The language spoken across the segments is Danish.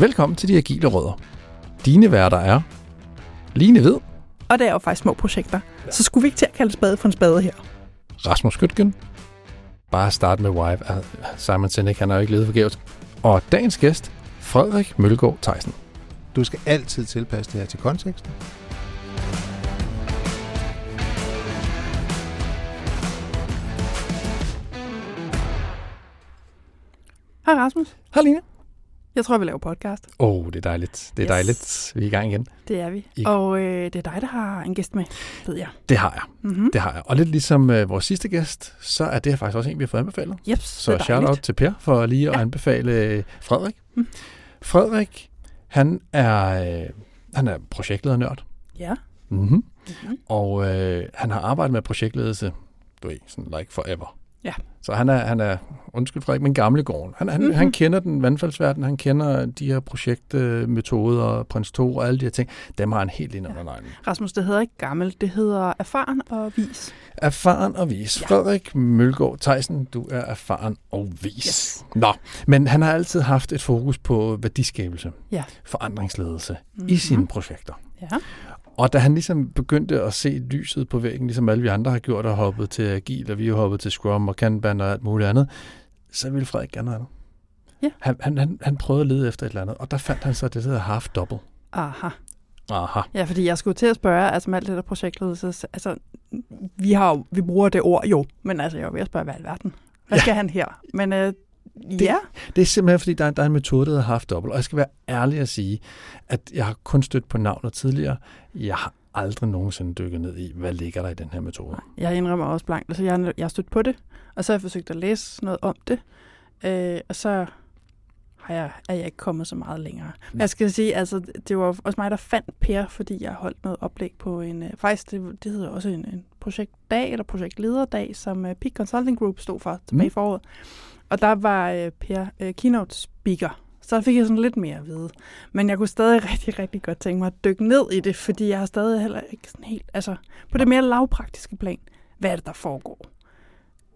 Velkommen til De Agile Rødder. Dine værter er Line Ved, Og det er jo faktisk små projekter. Så skulle vi ikke til at kalde spade for en spade her. Rasmus Skytgen. Bare start med Wife. Simon Sinek, han har jo ikke levet forgæves. Og dagens gæst, Frederik Mølgaard Theisen. Du skal altid tilpasse det her til konteksten. Hej Rasmus. Hej Line. Jeg tror, vi laver podcast. Åh, oh, det er dejligt. Det er Yes. dejligt. Vi er i gang igen. Det er vi. I- Og øh, det er dig, der har en gæst med, ved jeg. Det har jeg. Mm-hmm. Det har jeg. Og lidt ligesom øh, vores sidste gæst, så er det her faktisk også en, vi har fået anbefalet. Yep, Så det shout out dejligt. til Per for lige at Ja. anbefale øh, Frederik. Mm. Frederik, han er, øh, han er projektleder-nørd. Ja. Mm-hmm. Mm-hmm. Og øh, han har arbejdet med projektledelse, du ved, sådan like forever. Ja. Så han er, han er undskyld Frederik, men gamle gården. Han, han, Mhm. mm-hmm. han kender den vandfaldsverden, han kender de her projektmetoder, Prins 2 og alle de her ting. Dem har han helt ind under neglen. Rasmus, det hedder ikke gammel. Det hedder erfaren og vis. Erfaren og vis. Ja. Frederik Mølgaard Theisen, du er erfaren og vis. Yes. Nå, men han har altid haft et fokus på værdiskabelse, Ja. forandringsledelse Mm-hmm. i sine projekter. Ja. Og da han ligesom begyndte at se lyset på væggen, ligesom alle vi andre har gjort og hoppet til Agil, og vi har hoppet til Scrum og Kanban og alt muligt andet, så ville Frederik gerne noget. Ja. Han, han, han, han prøvede at lede efter et eller andet, og der fandt han så det, der hedder half double. Aha. Aha. Ja, fordi jeg skulle til at spørge, altså med alt det der projektledelse, så- altså, vi, har jo, vi bruger det ord jo, men altså, jeg var ved at spørge, hvad i alverden? Hvad Ja. skal han her? Men øh, ja, Det er simpelthen, fordi der, er- der er en metode, der hedder half double, og jeg skal være ærlig at sige, at jeg har kun stødt på navnet tidligere. Jeg har aldrig nogensinde dykket ned i, hvad ligger der i den her metode. jeg indrømmer også blankt. Altså, jeg, jeg har stødt på det, og så har jeg forsøgt at læse noget om det, øh, og så har jeg, er jeg ikke kommet så meget længere. Men jeg skal sige, altså, det var også mig, der fandt Per, fordi jeg holdt noget oplæg på en, øh, faktisk det, det hedder også en, en projektdag, eller projektlederdag, som øh, Peak Consulting Group stod for tilbage i Mm. foråret. Og der var øh, Per øh, keynote speaker, så der fik jeg sådan lidt mere at vide. Men jeg kunne stadig rigtig, rigtig godt tænke mig at dykke ned i det, fordi jeg har stadig heller ikke sådan helt, altså på det mere lavpraktiske plan, hvad er det, der foregår?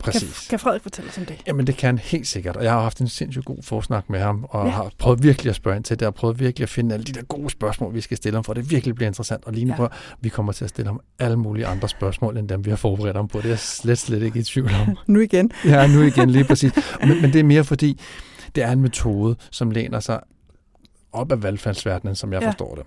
Kan, Præcis. kan Frederik fortælle os om det? Jamen, det kan han helt sikkert, og jeg har haft en sindssygt god forsnak med ham, og Ja. har prøvet virkelig at spørge ind til det, og prøvet virkelig at finde alle de der gode spørgsmål, vi skal stille ham, for det virkelig bliver interessant. Og lige nu, ja. vi kommer til at stille ham alle mulige andre spørgsmål, end dem vi har forberedt ham på. Det er jeg slet, slet ikke i tvivl om. Nu igen. Ja, nu igen lige præcis. Men, men det er mere fordi, det er en metode, som læner sig op af valgfaldsverdenen, som jeg Ja. ja. forstår det.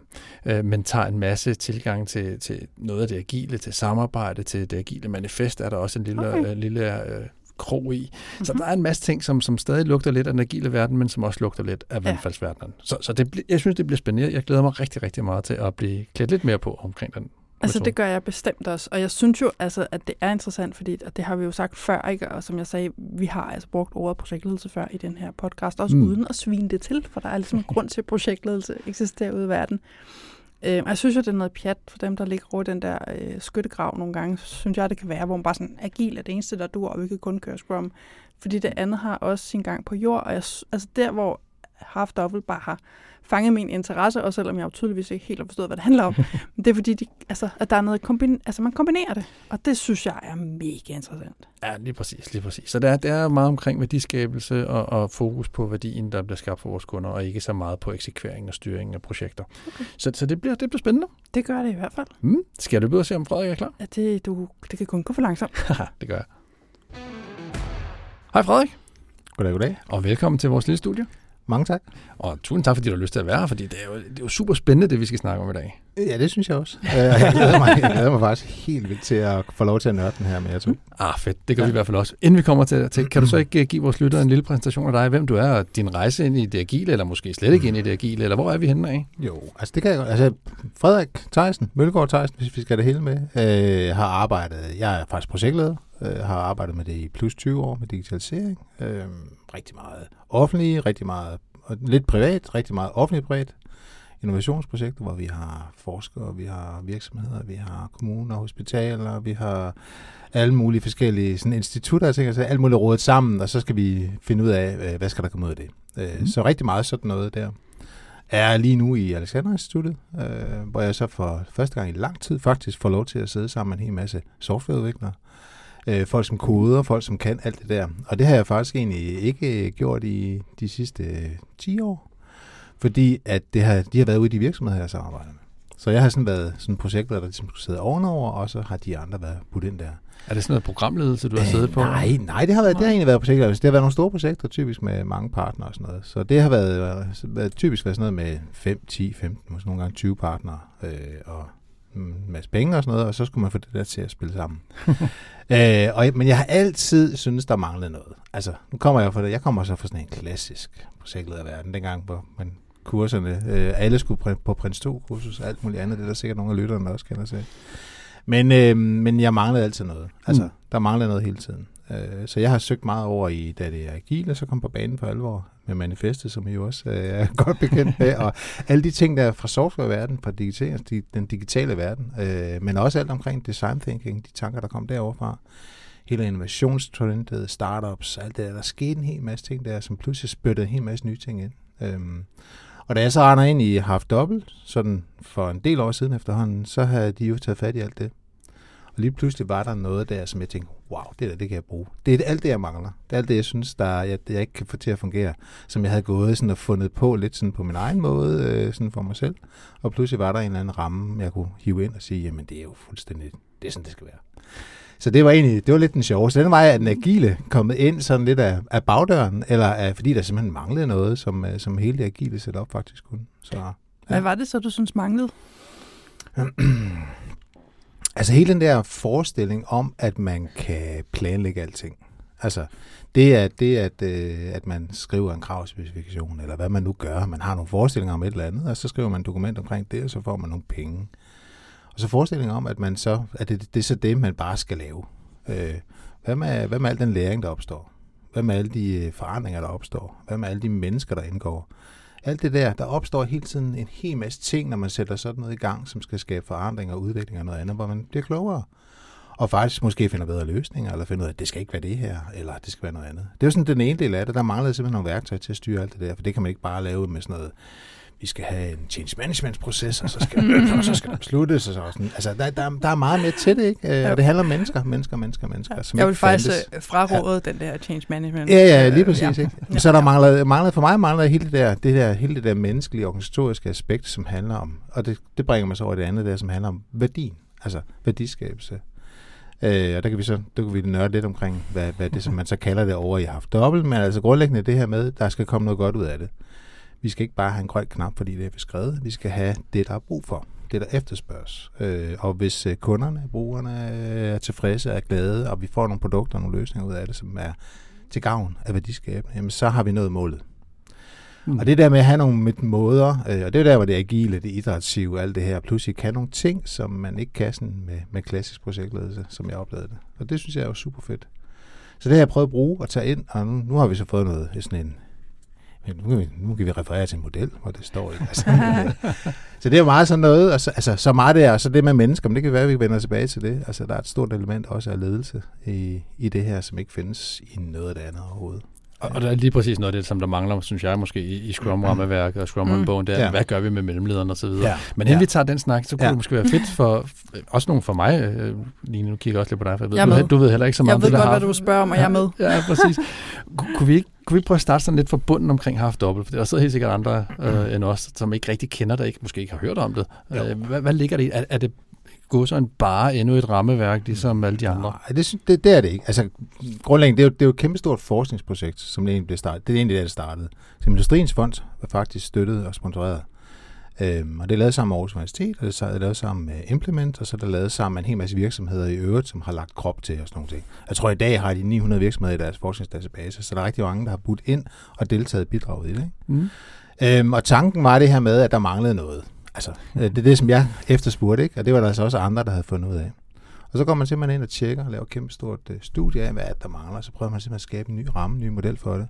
Øh, men tager en masse tilgang til, til noget af det agile, til samarbejde, til det agile manifest, er der også en lille, Okay. øh, lille øh, krog i. Så Mhm. der er en masse ting, som, som stadig lugter lidt af den agile verden, men som også lugter lidt af Ja. valgfaldsverdenen. Så, så det, jeg synes, det bliver spændende. Jeg glæder mig rigtig, rigtig meget til at blive klædt lidt mere på omkring den Altså det gør jeg bestemt også, og jeg synes jo, altså, at det er interessant, fordi at det har vi jo sagt før, ikke? og som jeg sagde, vi har altså brugt ordet projektledelse før i den her podcast, også mm. Uden at svine det til, for der er ligesom en grund til, at projektledelse eksisterer ude i verden. Øh, og jeg synes jo, det er noget pjat for dem, der ligger over den der øh, skyttegrav nogle gange, synes jeg, det kan være, hvor man bare sådan, agil er det eneste, der dur, og vi kan kun køre Scrum. Fordi det andet har også sin gang på jord, og jeg, altså der, hvor Half Double bare har fanget min interesse, og selvom jeg jo tydeligvis ikke helt har forstået, hvad det handler om. Men det er fordi, de, altså, at der er noget kombin, altså man kombinerer det, og det synes jeg er mega interessant. Ja, lige præcis, lige præcis. Så det er, det er meget omkring værdiskabelse og, og fokus på værdien, der bliver skabt for vores kunder, og ikke så meget på eksekvering og styring af projekter. Okay. Så, så det, bliver, det bliver spændende. Det gør det i hvert fald. Mm. Skal løbe ud og se, om Frederik er klar? At det, du, det kan kun gå for langsomt. Det gør jeg. Hej Frederik, Goddag, goddag. og velkommen til vores lille studie. Mange tak. Og tusind tak, fordi du har lyst til at være her, fordi det er jo, det er jo super spændende, det vi skal snakke om i dag. Ja, det synes jeg også. Øh, jeg, glæder mig, jeg glæder mig faktisk helt vildt til at få lov til at nørde den her med jer to. Ah, fedt. Det gør ja. Vi i hvert fald også. Inden vi kommer til, til, kan du så ikke øh, give vores lyttere en lille præsentation af dig, hvem du er, og din rejse ind i det agile, eller måske slet ikke ind i det agile, eller hvor er vi henne af? Jo, altså det kan jeg. Altså Frederik Theisen, Mølgaard Theisen, hvis vi skal det hele med, øh, har arbejdet, jeg er faktisk projektleder, øh, har arbejdet med det i plus 20 år med digitalisering. Øh, rigtig meget offentlig, rigtig meget og lidt privat, rigtig meget offentligt privat innovationsprojekter, hvor vi har forskere, vi har virksomheder, vi har kommuner, hospitaler, vi har alle mulige forskellige sådan, institutter, jeg tænker, så alt muligt rådet sammen, og så skal vi finde ud af, øh, hvad skal der komme ud af det. Mm. Så rigtig meget sådan noget der. Er lige nu i Alexander Instituttet, øh, hvor jeg så for første gang i lang tid faktisk får lov til at sidde sammen med en hel masse softwareudviklere. Øh, folk som koder, folk som kan alt det der. Og det har jeg faktisk egentlig ikke gjort i de sidste øh, 10 år. fordi at det har, de har været ude i de virksomheder, jeg samarbejder med. Så jeg har sådan været sådan projektleder, der ligesom skulle sidde ovenover, og så har de andre været budt ind der. Er det sådan noget programledelse, du har siddet på? Nej, nej, det har, været, det har egentlig været projekter. Det har været nogle store projekter, typisk med mange partnere og sådan noget. Så det har været, været typisk været sådan noget med 5, 10, 15, måske nogle gange 20 partnere øh, og en masse penge og sådan noget, og så skulle man få det der til at spille sammen. øh, og, men jeg har altid synes der manglede noget. Altså, nu kommer jeg fra det. Jeg kommer så fra sådan en klassisk projektlederverden, dengang hvor man kurserne, øh, alle skulle på Prins 2 kursus og alt muligt andet. Det er der sikkert nogle af lytterne, der også kender til. Men, øh, men jeg manglede altid noget. Altså, mm. der manglede noget hele tiden. Øh, så jeg har søgt meget over i, da det er agile, så kom på banen for alvor med manifestet, som I jo også øh, er godt bekendt med, og alle de ting, der er fra softwareverdenen, fra digital, den digitale verden, øh, men også alt omkring design thinking, de tanker, der kom deroverfra, hele innovationstrendet, startups, alt det der, der skete en hel masse ting der, som pludselig spyttede en hel masse nye ting ind. Øhm, og da jeg så render ind i haft dobbelt, sådan for en del år siden efterhånden, så havde de jo taget fat i alt det. Og lige pludselig var der noget der, som jeg tænkte, wow, det der, det kan jeg bruge. Det er alt det, jeg mangler. Det er alt det, jeg synes, der, jeg, jeg ikke kan få til at fungere. Som jeg havde gået sådan og fundet på lidt sådan på min egen måde, øh, sådan for mig selv. Og pludselig var der en eller anden ramme, jeg kunne hive ind og sige, jamen det er jo fuldstændig, det er sådan, det skal være. Så det var egentlig, det var lidt den sjove. Så den vej er den agile kommet ind sådan lidt af, af bagdøren, eller af, fordi der simpelthen manglede noget, som, øh, som hele det agile setup faktisk kunne. Så, ja. Hvad var det så, du synes manglede? altså hele den der forestilling om, at man kan planlægge alting. Altså det er det, at, øh, at man skriver en kravspecifikation, eller hvad man nu gør. Man har nogle forestillinger om et eller andet, og så skriver man et dokument omkring det, og så får man nogle penge. Og så forestillingen om, at, man så, at det, det er så det, man bare skal lave. Øh, hvad, med, hvad med al den læring, der opstår? Hvad med alle de øh, forandringer, der opstår? Hvad med alle de mennesker, der indgår? Alt det der, der opstår hele tiden en hel masse ting, når man sætter sådan noget i gang, som skal skabe forandring og udvikling og noget andet, hvor man bliver klogere. Og faktisk måske finder bedre løsninger, eller finder ud af, at det skal ikke være det her, eller det skal være noget andet. Det er jo sådan den ene del af det. Der mangler simpelthen nogle værktøjer til at styre alt det der, for det kan man ikke bare lave med sådan noget vi skal have en change management proces, og så skal, og så skal der besluttes. Og så sådan. Altså, der, der, der er meget med til det, ikke? Ja. Og det handler om mennesker, mennesker, mennesker, mennesker. Som jeg vil faktisk fandtes. Øh, fraråde ja. den der change management. Ja, ja, lige præcis. Ja. Ikke? Ja. Så der mangler, mangler, for mig mangler hele det der, det der, hele det der menneskelige, organisatoriske aspekt, som handler om, og det, det bringer mig så over det andet der, som handler om værdien, altså værdiskabelse. Øh, og der kan vi så der kan vi nørde lidt omkring, hvad, hvad det, som man så kalder det over i haft dobbelt, men altså grundlæggende det her med, der skal komme noget godt ud af det. Vi skal ikke bare have en grøn knap, fordi det er beskrevet. Vi skal have det, der er brug for. Det, der efterspørges. Øh, og hvis øh, kunderne, brugerne er tilfredse, er glade, og vi får nogle produkter og nogle løsninger ud af det, som er til gavn af værdiskabende, jamen så har vi nået målet. Mm. Og det der med at have nogle måder, øh, og det er der, hvor det agile, det idrætsive, alt det her, pludselig kan nogle ting, som man ikke kan sådan med, med klassisk projektledelse, som jeg oplevede det. Og det synes jeg er jo super fedt. Så det har jeg prøvet at bruge og tage ind, og nu, nu har vi så fået noget, sådan en, nu kan, vi, nu kan vi referere til en model, hvor det står. Ikke? Altså, så det er jo meget sådan noget, og så, altså, så meget det er, og så det med mennesker, men det kan være, at vi vender tilbage til det. Altså, der er et stort element også af ledelse i, i det her, som ikke findes i noget af det andet overhovedet. Og, der er lige præcis noget af det, som der mangler, synes jeg måske, i, i Scrum-rammeværket og Scrum-bogen, mm. det er, ja. hvad gør vi med mellemlederne osv. Ja. Men inden ja. vi tager den snak, så kunne ja. det måske være fedt for, også nogen for mig, øh, Line, nu kigger jeg også lidt på dig, for jeg ved, jeg du, du ved heller ikke så meget jeg om det, Jeg ved godt, hvad du spørger om, og jeg er med. Ja, ja præcis. kunne vi ikke kunne vi prøve at starte sådan lidt fra bunden omkring Half Double? For der sidder helt sikkert andre øh, end os, som ikke rigtig kender det, ikke, måske ikke har hørt om det. Øh, hvad, hvad ligger det i? Er, er det gå sådan bare endnu et rammeværk, ligesom alle de andre? Nej, det, det, det er det ikke. Altså, grundlæggende, det er jo, det er jo et kæmpestort forskningsprojekt, som det egentlig blev startet. Det er egentlig det, der startede. Så Industriens Fond var faktisk støttet og sponsoreret. Øhm, og det er lavet sammen med Aarhus Universitet, og det er lavet sammen med Implement, og så er det lavet sammen med en hel masse virksomheder i øvrigt, som har lagt krop til og sådan noget. Jeg tror, i dag har de 900 virksomheder i deres forskningsdatabase, så der er rigtig mange, der har budt ind og deltaget i bidraget i det. Ikke? Mm. Øhm, og tanken var det her med, at der manglede noget. Altså, øh, det er det, som jeg efterspurgte, ikke? og det var der altså også andre, der havde fundet ud af. Og så går man simpelthen ind og tjekker og laver et kæmpe stort øh, studie af, hvad der mangler, så prøver man simpelthen at skabe en ny ramme, en ny model for det,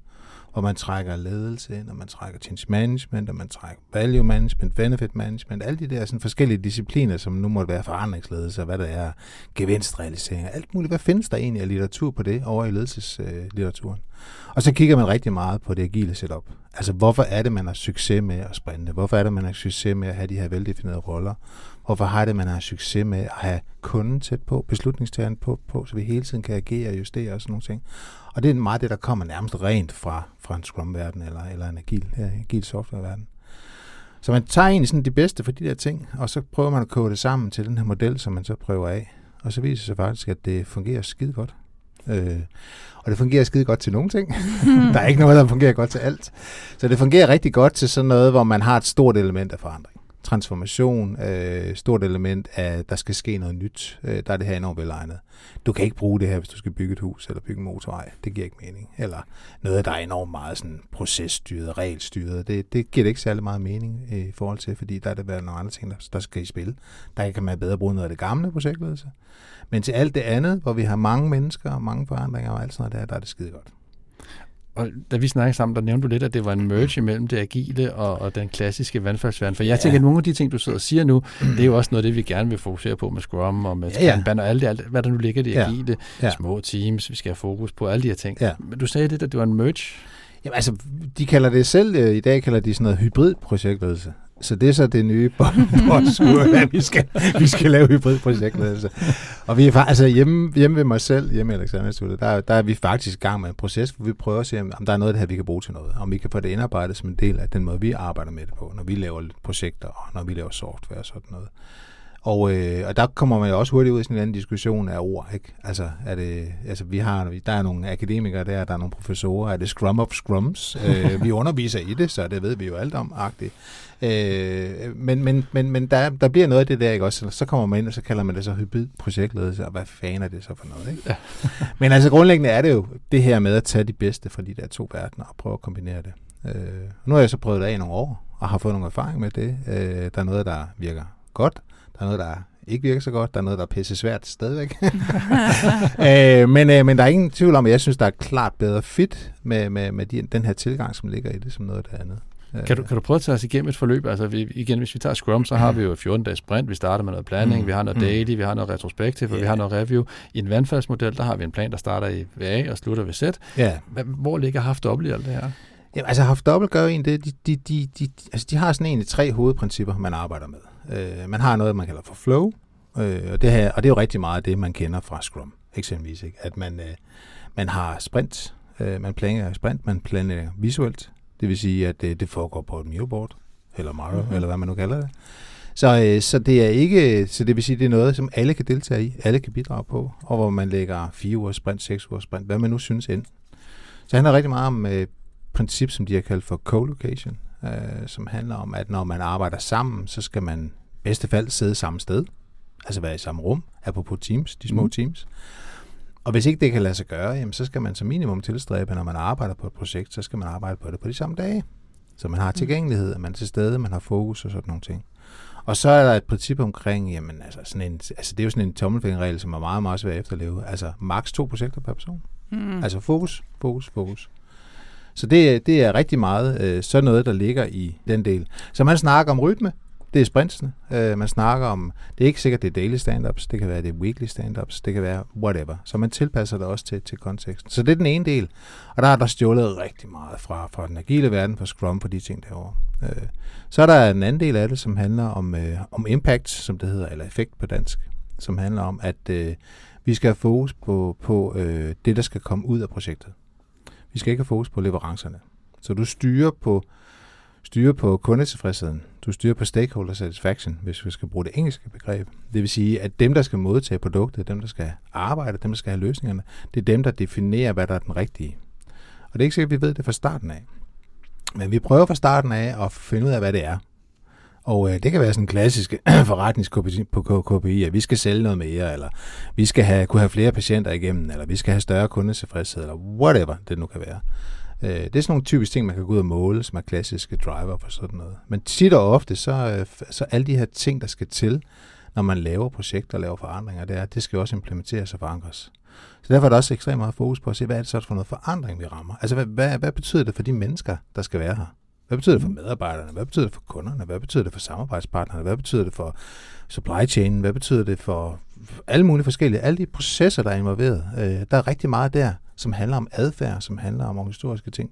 hvor man trækker ledelse ind, og man trækker change management, og man trækker value management, benefit management, alle de der sådan forskellige discipliner, som nu måtte være forandringsledelse, og hvad der er, gevinstrealisering, alt muligt. Hvad findes der egentlig af litteratur på det over i ledelseslitteraturen? Og så kigger man rigtig meget på det agile setup. Altså, hvorfor er det, man har succes med at sprinte? Hvorfor er det, man har succes med at have de her veldefinerede roller? Hvorfor har det, man har succes med at have kunden tæt på, beslutningstageren på, på, så vi hele tiden kan agere og justere og sådan nogle ting? Og det er meget det, der kommer nærmest rent fra, fra en Scrum-verden eller, eller en agil, ja, agil software-verden. Så man tager egentlig sådan de bedste for de der ting, og så prøver man at kode det sammen til den her model, som man så prøver af. Og så viser det sig faktisk, at det fungerer skide godt. Øh, og det fungerer skide godt til nogle ting. der er ikke noget, der fungerer godt til alt. Så det fungerer rigtig godt til sådan noget, hvor man har et stort element af forandring. Transformation, øh, stort element af, at der skal ske noget nyt. Øh, der er det her enormt velegnet. Du kan ikke bruge det her, hvis du skal bygge et hus eller bygge en motorvej. Det giver ikke mening. Eller noget, der er enormt meget sådan processtyret, regelstyret. Det, det giver det ikke særlig meget mening øh, i forhold til, fordi der er det været nogle andre ting, der, der skal i spil. Der kan man bedre bruge noget af det gamle projektledelse. Men til alt det andet, hvor vi har mange mennesker og mange forandringer og alt sådan noget der, der er det skide godt. Og da vi snakkede sammen, der nævnte du lidt, at det var en merge imellem det agile og, og den klassiske vandfaldsverden. For jeg tænker, ja. at nogle af de ting, du sidder og siger nu, det er jo også noget af det, vi gerne vil fokusere på med Scrum og med ja, ja. Kanban og alt det, alt, hvad der nu ligger i det agile. Ja. Små teams, vi skal have fokus på alle de her ting. Ja. Men du sagde det, at det var en merge. Jamen altså, de kalder det selv, øh, i dag kalder de sådan noget hybridprojektledelse. Så det er så det nye buzzword, at vi skal, vi skal lave hybridprojektledelse. Altså. Og vi er altså hjemme, hjemme ved mig selv, hjemme i Alexanderstudiet, der, der er vi faktisk i gang med en proces, hvor vi prøver at se, om der er noget af det her, vi kan bruge til noget. Om vi kan få det indarbejdet som en del af den måde, vi arbejder med det på, når vi laver projekter og når vi laver software og sådan noget. Og, øh, og der kommer man jo også hurtigt ud i sådan en anden diskussion af ord, ikke? Altså, er det, altså vi har, der er nogle akademikere der, der er nogle professorer, er det Scrum of Scrums? øh, vi underviser i det, så det ved vi jo alt om, agtigt. Øh, men men, men, men der, der bliver noget af det der, ikke også? Så kommer man ind, og så kalder man det så hybrid projektledelse, og hvad fanden er det så for noget, ikke? Ja. men altså grundlæggende er det jo det her med at tage de bedste fra de der to verdener og prøve at kombinere det. Øh, nu har jeg så prøvet det af i nogle år, og har fået nogle erfaring med det. Øh, der er noget, der virker godt, der er noget, der ikke virker så godt. Der er noget, der er pisse svært stadigvæk. øh, men, øh, men der er ingen tvivl om, at jeg synes, der er klart bedre fit med, med, med de, den her tilgang, som ligger i det, som noget af det andet. Kan du, kan du prøve at tage os igennem et forløb? Altså vi, igen, hvis vi tager Scrum, så har vi jo 14-dages sprint. Vi starter med noget planning, mm. vi har noget mm. daily, vi har noget retrospektiv, yeah. vi har noget review. I en vandfaldsmodel, der har vi en plan, der starter i VA og slutter ved Z. Yeah. Hvor ligger haft dobbelt i alt det her? Jamen, altså haft dobbelt gør egentlig det, de, de, de, de, altså, de har sådan egentlig tre hovedprincipper, man arbejder med. Øh, man har noget, man kalder for flow, øh, og, det her, og det er jo rigtig meget det, man kender fra Scrum, eksempelvis. Ikke? At man, øh, man har sprint, øh, man planlægger sprint, man planlægger visuelt, det vil sige, at det, det foregår på et Miro-board, eller Miro, mm-hmm. eller hvad man nu kalder det. Så, øh, så det er ikke, så det vil sige, det er noget, som alle kan deltage i, alle kan bidrage på, og hvor man lægger fire uger sprint, seks uger sprint, hvad man nu synes ind. Så handler rigtig meget om øh, princip, som de har kaldt for co-location, øh, som handler om, at når man arbejder sammen, så skal man bedste fald sidde samme sted, altså være i samme rum, på Teams, de små mm. Teams. Og hvis ikke det kan lade sig gøre, jamen, så skal man som minimum tilstræbe, når man arbejder på et projekt, så skal man arbejde på det på de samme dage. Så man har mm. tilgængelighed, at man er til stede, man har fokus og sådan nogle ting. Og så er der et princip omkring, jamen altså, sådan en, altså det er jo sådan en tommelfingerregel, som er meget, meget svær at efterleve. Altså maks to projekter per person. Mm. Altså fokus, fokus, fokus. Så det, det er rigtig meget øh, sådan noget, der ligger i den del. Så man snakker om rytme, det er sprintsene. Øh, man snakker om, det er ikke sikkert, det er daily stand-ups, det kan være, det er weekly stand-ups, det kan være whatever. Så man tilpasser det også til, til konteksten. Så det er den ene del. Og der er der stjålet rigtig meget fra, fra den agile verden, fra Scrum, på de ting derovre. Øh, så er der en anden del af det, som handler om, øh, om impact, som det hedder, eller effekt på dansk, som handler om, at øh, vi skal have fokus på, på øh, det, der skal komme ud af projektet. Vi skal ikke have fokus på leverancerne. Så du styrer på, styre på kundetilfredsheden. Du styrer på stakeholder satisfaction, hvis vi skal bruge det engelske begreb. Det vil sige, at dem, der skal modtage produktet, dem, der skal arbejde, dem, der skal have løsningerne, det er dem, der definerer, hvad der er den rigtige. Og det er ikke sikkert, at vi ved det fra starten af. Men vi prøver fra starten af at finde ud af, hvad det er. Og øh, det kan være sådan en klassisk forretningskopi på KPI, at vi skal sælge noget mere, eller vi skal have, kunne have flere patienter igennem, eller vi skal have større kundetilfredshed, eller whatever det nu kan være. Øh, det er sådan nogle typiske ting, man kan gå ud og måle, som er klassiske driver for sådan noget. Men tit og ofte, så, øh, så alle de her ting, der skal til, når man laver projekter og laver forandringer, det er, det skal også implementeres og forankres. Så derfor er der også ekstremt meget fokus på at se, hvad er det så for noget forandring, vi rammer? Altså, hvad, hvad, hvad betyder det for de mennesker, der skal være her? Hvad betyder det for mm. medarbejderne? Hvad betyder det for kunderne? Hvad betyder det for samarbejdspartnerne? Hvad betyder det for supply chain? Hvad betyder det for alle mulige forskellige, alle de processer, der er involveret? Øh, der er rigtig meget der, som handler om adfærd, som handler om historiske ting.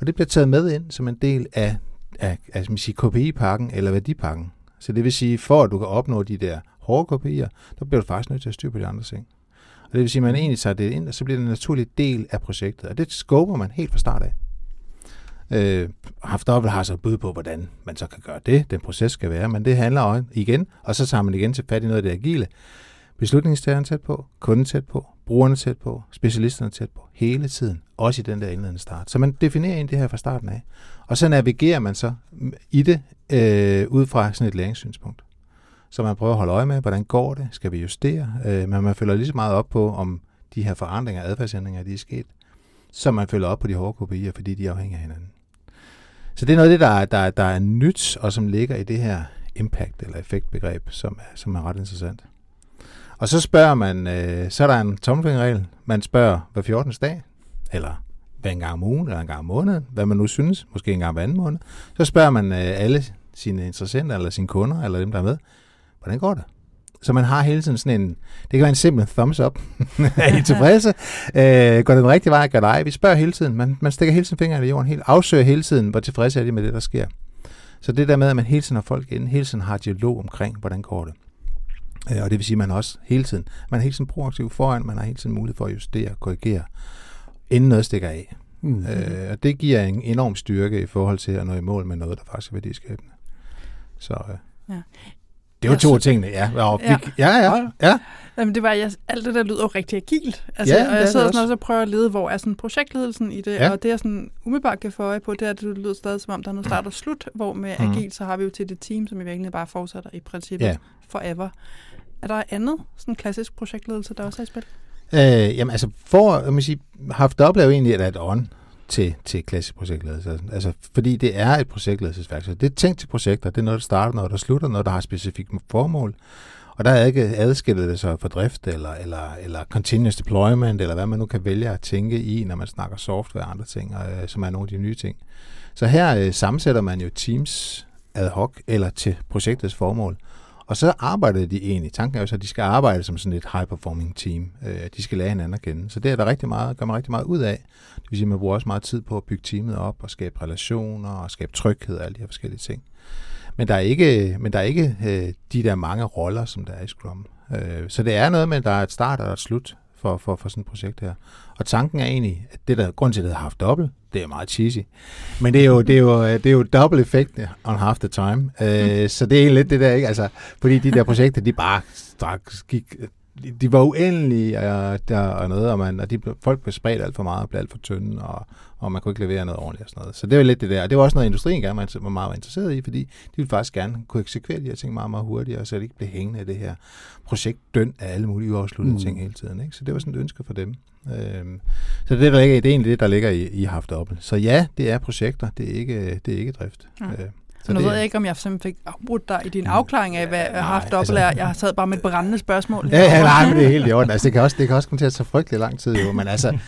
Og det bliver taget med ind som en del af, af, af KPI-pakken eller værdipakken. Så det vil sige, for at du kan opnå de der hårde KPI'er, der bliver du faktisk nødt til at styre på de andre ting. Og det vil sige, at man egentlig tager det ind, og så bliver det en naturlig del af projektet. Og det skubber man helt fra start af. Øh, haft har så et bud på, hvordan man så kan gøre det, den proces skal være, men det handler om igen, og så tager man igen til fat i noget af det agile. Beslutningstageren tæt på, kunden tæt på, brugerne tæt på, specialisterne tæt på, hele tiden, også i den der indledende start. Så man definerer ind det her fra starten af, og så navigerer man så i det øh, ud fra sådan et læringssynspunkt. Så man prøver at holde øje med, hvordan går det, skal vi justere, øh, men man følger lige så meget op på, om de her forandringer, adfærdsændringer, de er sket, så man følger op på de hårde KPI'er, fordi de er afhængige af hinanden. Så det er noget af det, der er, der, der er nyt, og som ligger i det her impact- eller effektbegreb, som er, som er ret interessant. Og så spørger man, øh, så er der en tommelfingerregel. Man spørger hver 14. dag, eller hver en gang om ugen, eller en gang om måneden, hvad man nu synes, måske en gang hver anden måned. Så spørger man øh, alle sine interessenter, eller sine kunder, eller dem, der er med, hvordan går det? Så man har hele tiden sådan en, det kan være en simpel thumbs up. er I tilfredse? Øh, går det den rigtige vej? Gør det ej? Vi spørger hele tiden. Man, man stikker hele tiden fingrene i jorden. Helt, afsøger hele tiden, hvor tilfredse er de med det, der sker. Så det der med, at man hele tiden har folk inde, hele tiden har dialog omkring, hvordan går det. Øh, og det vil sige, at man også hele tiden, man er hele tiden proaktiv foran, man har hele tiden mulighed for at justere, korrigere, inden noget stikker af. Mm. Øh, og det giver en enorm styrke i forhold til at nå i mål med noget, der faktisk er værdiskabende. Så øh, ja. Det var to af tingene, ja. Og ja. ja, ja, ja. Jamen, det var, jeg, alt det der lyder jo rigtig agilt. Altså, ja, og jeg sidder sådan også og prøver at lede, hvor er sådan projektledelsen i det, ja. og det jeg sådan umiddelbart kan få øje på, det er, at det lyder stadig som om, der er noget start og slut, hvor med mm. agil, så har vi jo til det team, som i virkeligheden bare fortsætter i princippet ja. forever. Er der andet sådan klassisk projektledelse, der også er i spil? Øh, jamen altså, for, jeg må sige, haft op jo egentlig et on til, til klassisk projektledelse. Altså, fordi det er et projektledelsesværktøj. Det er tænkt til projekter. Det er noget, der starter, noget, der slutter, noget, der har specifikt formål. Og der er ikke adskillet det så for drift, eller, eller, eller continuous deployment, eller hvad man nu kan vælge at tænke i, når man snakker software og andre ting, øh, som er nogle af de nye ting. Så her øh, sammensætter man jo teams ad hoc, eller til projektets formål. Og så arbejder de egentlig. Tanken er jo så, at de skal arbejde som sådan et high-performing team. Øh, de skal lære hinanden at kende. Så det er der rigtig meget, gør man rigtig meget ud af. Det vil sige, at man bruger også meget tid på at bygge teamet op og skabe relationer og skabe tryghed og alle de her forskellige ting. Men der er ikke, men der er ikke øh, de der mange roller, som der er i Scrum. Øh, så det er noget med, at der er et start og et slut for, for, for sådan et projekt her. Og tanken er egentlig, at det der, grund til, at det har haft dobbelt, det er meget cheesy. Men det er jo, det er jo, øh, det er jo double effekt on half the time. Øh, mm. Så det er egentlig lidt det der, ikke? Altså, fordi de der projekter, de bare straks gik de var uendelige og, der, og noget, og, man, og de, folk blev spredt alt for meget og blev alt for tynde, og, og man kunne ikke levere noget ordentligt og sådan noget. Så det var lidt det der. Og det var også noget, industrien gerne var, var meget interesseret i, fordi de ville faktisk gerne kunne eksekvere de her ting meget, meget hurtigere, så det ikke blev hængende af det her projekt døn af alle mulige uafsluttede mm. ting hele tiden. Ikke? Så det var sådan et ønske for dem. Øhm, så det, der ligger, det er egentlig det, der ligger i, i haft. Så ja, det er projekter, det er ikke, det er ikke drift. Ja. Øh, så nu det, ved jeg ikke, om jeg simpelthen fik afbrudt dig i din afklaring af, hvad jeg har haft dobbelt altså, Jeg har taget bare med et brændende spørgsmål. Ja, ja nej, men det er helt i orden. Altså, det, kan også, det kan også komme til at tage frygtelig lang tid, jo. Men altså,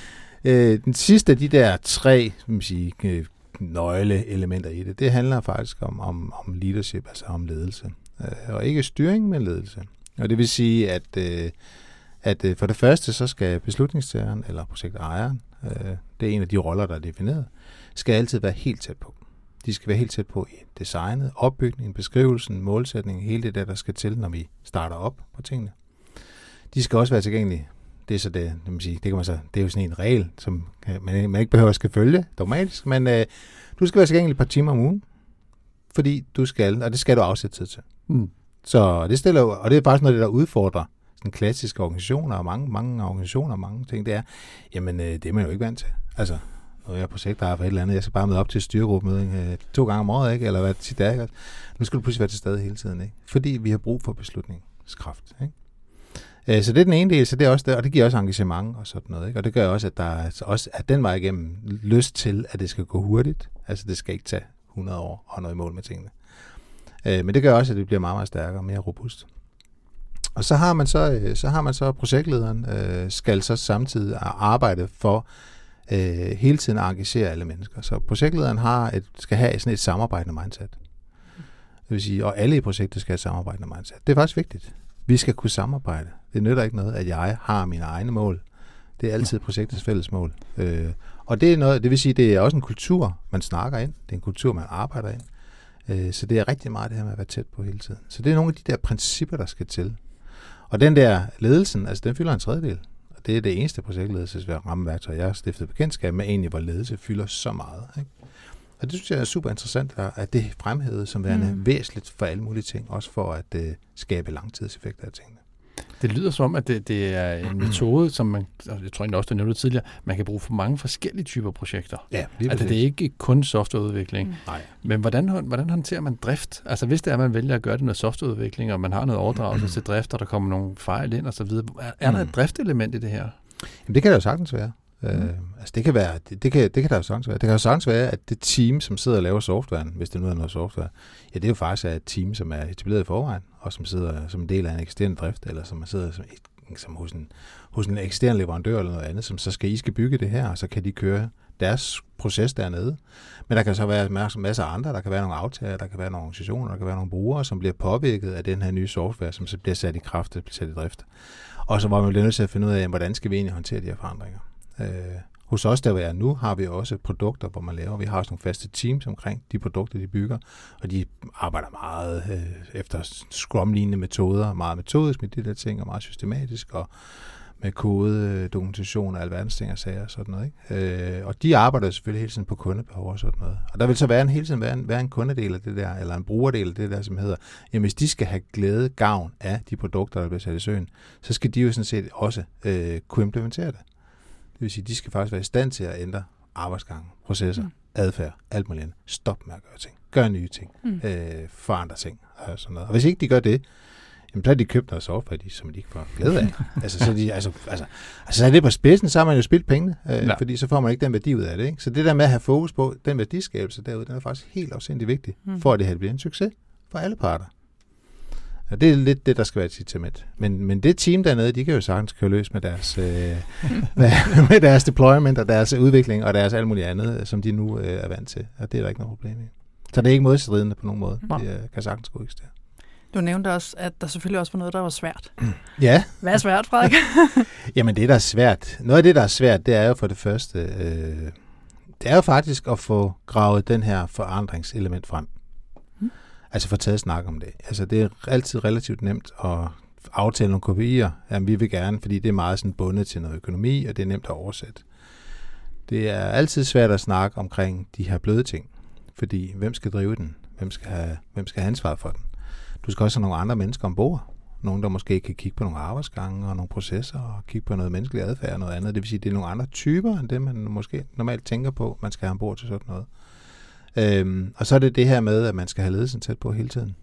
øh, den sidste af de der tre man sige, øh, nøgleelementer i det, det handler faktisk om, om, om leadership, altså om ledelse. Øh, og ikke styring, men ledelse. Og det vil sige, at, øh, at øh, for det første, så skal beslutningstageren eller projektejeren, øh, det er en af de roller, der er defineret, skal altid være helt tæt på. De skal være helt tæt på i designet, opbygningen, beskrivelsen, målsætningen, hele det der, der skal til, når vi starter op på tingene. De skal også være tilgængelige. Det er så det, det, man sige, det, kan man så, det er jo sådan en regel, som man, man ikke behøver at skal følge dogmatisk, men øh, du skal være tilgængelig et par timer om ugen, fordi du skal, og det skal du afsætte tid til. Mm. Så det stiller og det er faktisk noget, der udfordrer sådan klassiske organisationer, og mange, mange organisationer, mange ting, det er, jamen øh, det er man jo ikke vant til. Altså, og jeg er projektejer for et eller andet, jeg skal bare møde op til styregruppemøde øh, to gange om året, ikke? eller hvad tit er, ikke? Nu skal du pludselig være til stede hele tiden, ikke? fordi vi har brug for beslutningskraft. Ikke? Øh, så det er den ene del, så det er også det, og det giver også engagement og sådan noget. Ikke? Og det gør også, at der er altså også at den vej igennem lyst til, at det skal gå hurtigt. Altså det skal ikke tage 100 år at nå i mål med tingene. Øh, men det gør også, at det bliver meget, meget stærkere og mere robust. Og så har man så, øh, så har man så projektlederen øh, skal så samtidig arbejde for øh, hele tiden at engagere alle mennesker. Så projektlederen har et, skal have sådan et samarbejdende mindset. Det vil sige, og alle i projektet skal have et samarbejdende mindset. Det er faktisk vigtigt. Vi skal kunne samarbejde. Det nytter ikke noget, at jeg har mine egne mål. Det er altid projektets fælles mål. Øh, og det er noget, det vil sige, det er også en kultur, man snakker ind. Det er en kultur, man arbejder ind. Øh, så det er rigtig meget det her med at være tæt på hele tiden. Så det er nogle af de der principper, der skal til. Og den der ledelsen, altså den fylder en tredjedel det er det eneste projektledelsesrammeværktøj, jeg har stiftet bekendtskab med, egentlig hvor ledelse fylder så meget. Ikke? Og det synes jeg er super interessant, at det fremhævet som værende mm. væsentligt for alle mulige ting, også for at uh, skabe langtidseffekter af tingene. Det lyder som om, at det, det er en metode, som man, jeg tror egentlig også, du nævnte tidligere, man kan bruge for mange forskellige typer projekter. Ja, lige altså det er ikke kun softwareudvikling. Mm. Nej. Men hvordan, hvordan håndterer man drift? Altså hvis det er, at man vælger at gøre det med softwareudvikling, og man har noget overdragelse mm. til drift, og der kommer nogle fejl ind og så videre, er, er der et mm. driftelement i det her? Jamen, det kan der jo sagtens være. Mm. Øh, altså det kan være, det, det, kan, det kan der jo sagtens være. Det kan jo sagtens være, at det team, som sidder og laver softwaren, hvis det nu er noget software, ja, det er jo faktisk et team, som er etableret i forvejen, og som sidder som en del af en eksisterende drift, eller som sidder som, som hos, en, hos en ekstern leverandør eller noget andet, som så skal I skal bygge det her, og så kan de køre deres proces dernede. Men der kan så være masser af andre, der kan være nogle aftager, der kan være nogle organisationer, der kan være nogle brugere, som bliver påvirket af den her nye software, som så bliver sat i kraft, bliver sat i drift. Og så var man bliver nødt til at finde ud af, hvordan skal vi egentlig håndtere de her forandringer. Øh, hos os, der vi er nu, har vi også produkter, hvor man laver. Vi har også nogle faste teams omkring de produkter, de bygger, og de arbejder meget øh, efter Scrum-lignende metoder, meget metodisk med de der ting, og meget systematisk, og med kode, øh, dokumentation og alverdens ting og sager og sådan noget. Ikke? Øh, og de arbejder selvfølgelig hele tiden på kundebehov og sådan noget. Og der vil så være en, hele tiden være en, være en kundedel af det der, eller en brugerdel af det der, som hedder, jamen hvis de skal have glæde, gavn af de produkter, der bliver sat i søen, så skal de jo sådan set også øh, kunne implementere det. Det vil sige, de skal faktisk være i stand til at ændre arbejdsgange, processer, mm. adfærd, alt muligt andet. Stop med at gøre ting. Gør nye ting. Mm. Øh, forandre ting. Og, sådan noget. og hvis ikke de gør det, jamen, så har de købt noget software, de, som de ikke får glæde af. altså, så, de, altså, altså, altså, så er det på spidsen, så har man jo spildt pengene, øh, ja. fordi så får man ikke den værdi ud af det. Ikke? Så det der med at have fokus på den værdiskabelse derude, den er faktisk helt afsindig vigtig, mm. for at det her bliver en succes for alle parter. Og det er lidt det, der skal være et incitament. Men, men det team dernede, de kan jo sagtens køre løs med deres, øh, med, med deres deployment og deres udvikling og deres alt muligt andet, som de nu øh, er vant til. Og det er der ikke noget problem i. Så det er ikke modstridende på nogen måde. Ja. Det øh, kan sagtens gå eksistere. Du nævnte også, at der selvfølgelig også var noget, der var svært. Ja. Hvad er svært, Frederik? Jamen det, der er svært. Noget af det, der er svært, det er jo for det første, øh, det er jo faktisk at få gravet den her forandringselement frem. Altså få taget snak om det. Altså det er altid relativt nemt at aftale nogle kopier. Jamen vi vil gerne, fordi det er meget sådan bundet til noget økonomi, og det er nemt at oversætte. Det er altid svært at snakke omkring de her bløde ting. Fordi hvem skal drive den? Hvem skal have, hvem skal have ansvar for den? Du skal også have nogle andre mennesker ombord. Nogle, der måske kan kigge på nogle arbejdsgange og nogle processer og kigge på noget menneskelig adfærd og noget andet. Det vil sige, det er nogle andre typer, end det man måske normalt tænker på, man skal have ombord til sådan noget. Øhm, og så er det det her med, at man skal have ledelsen tæt på hele tiden.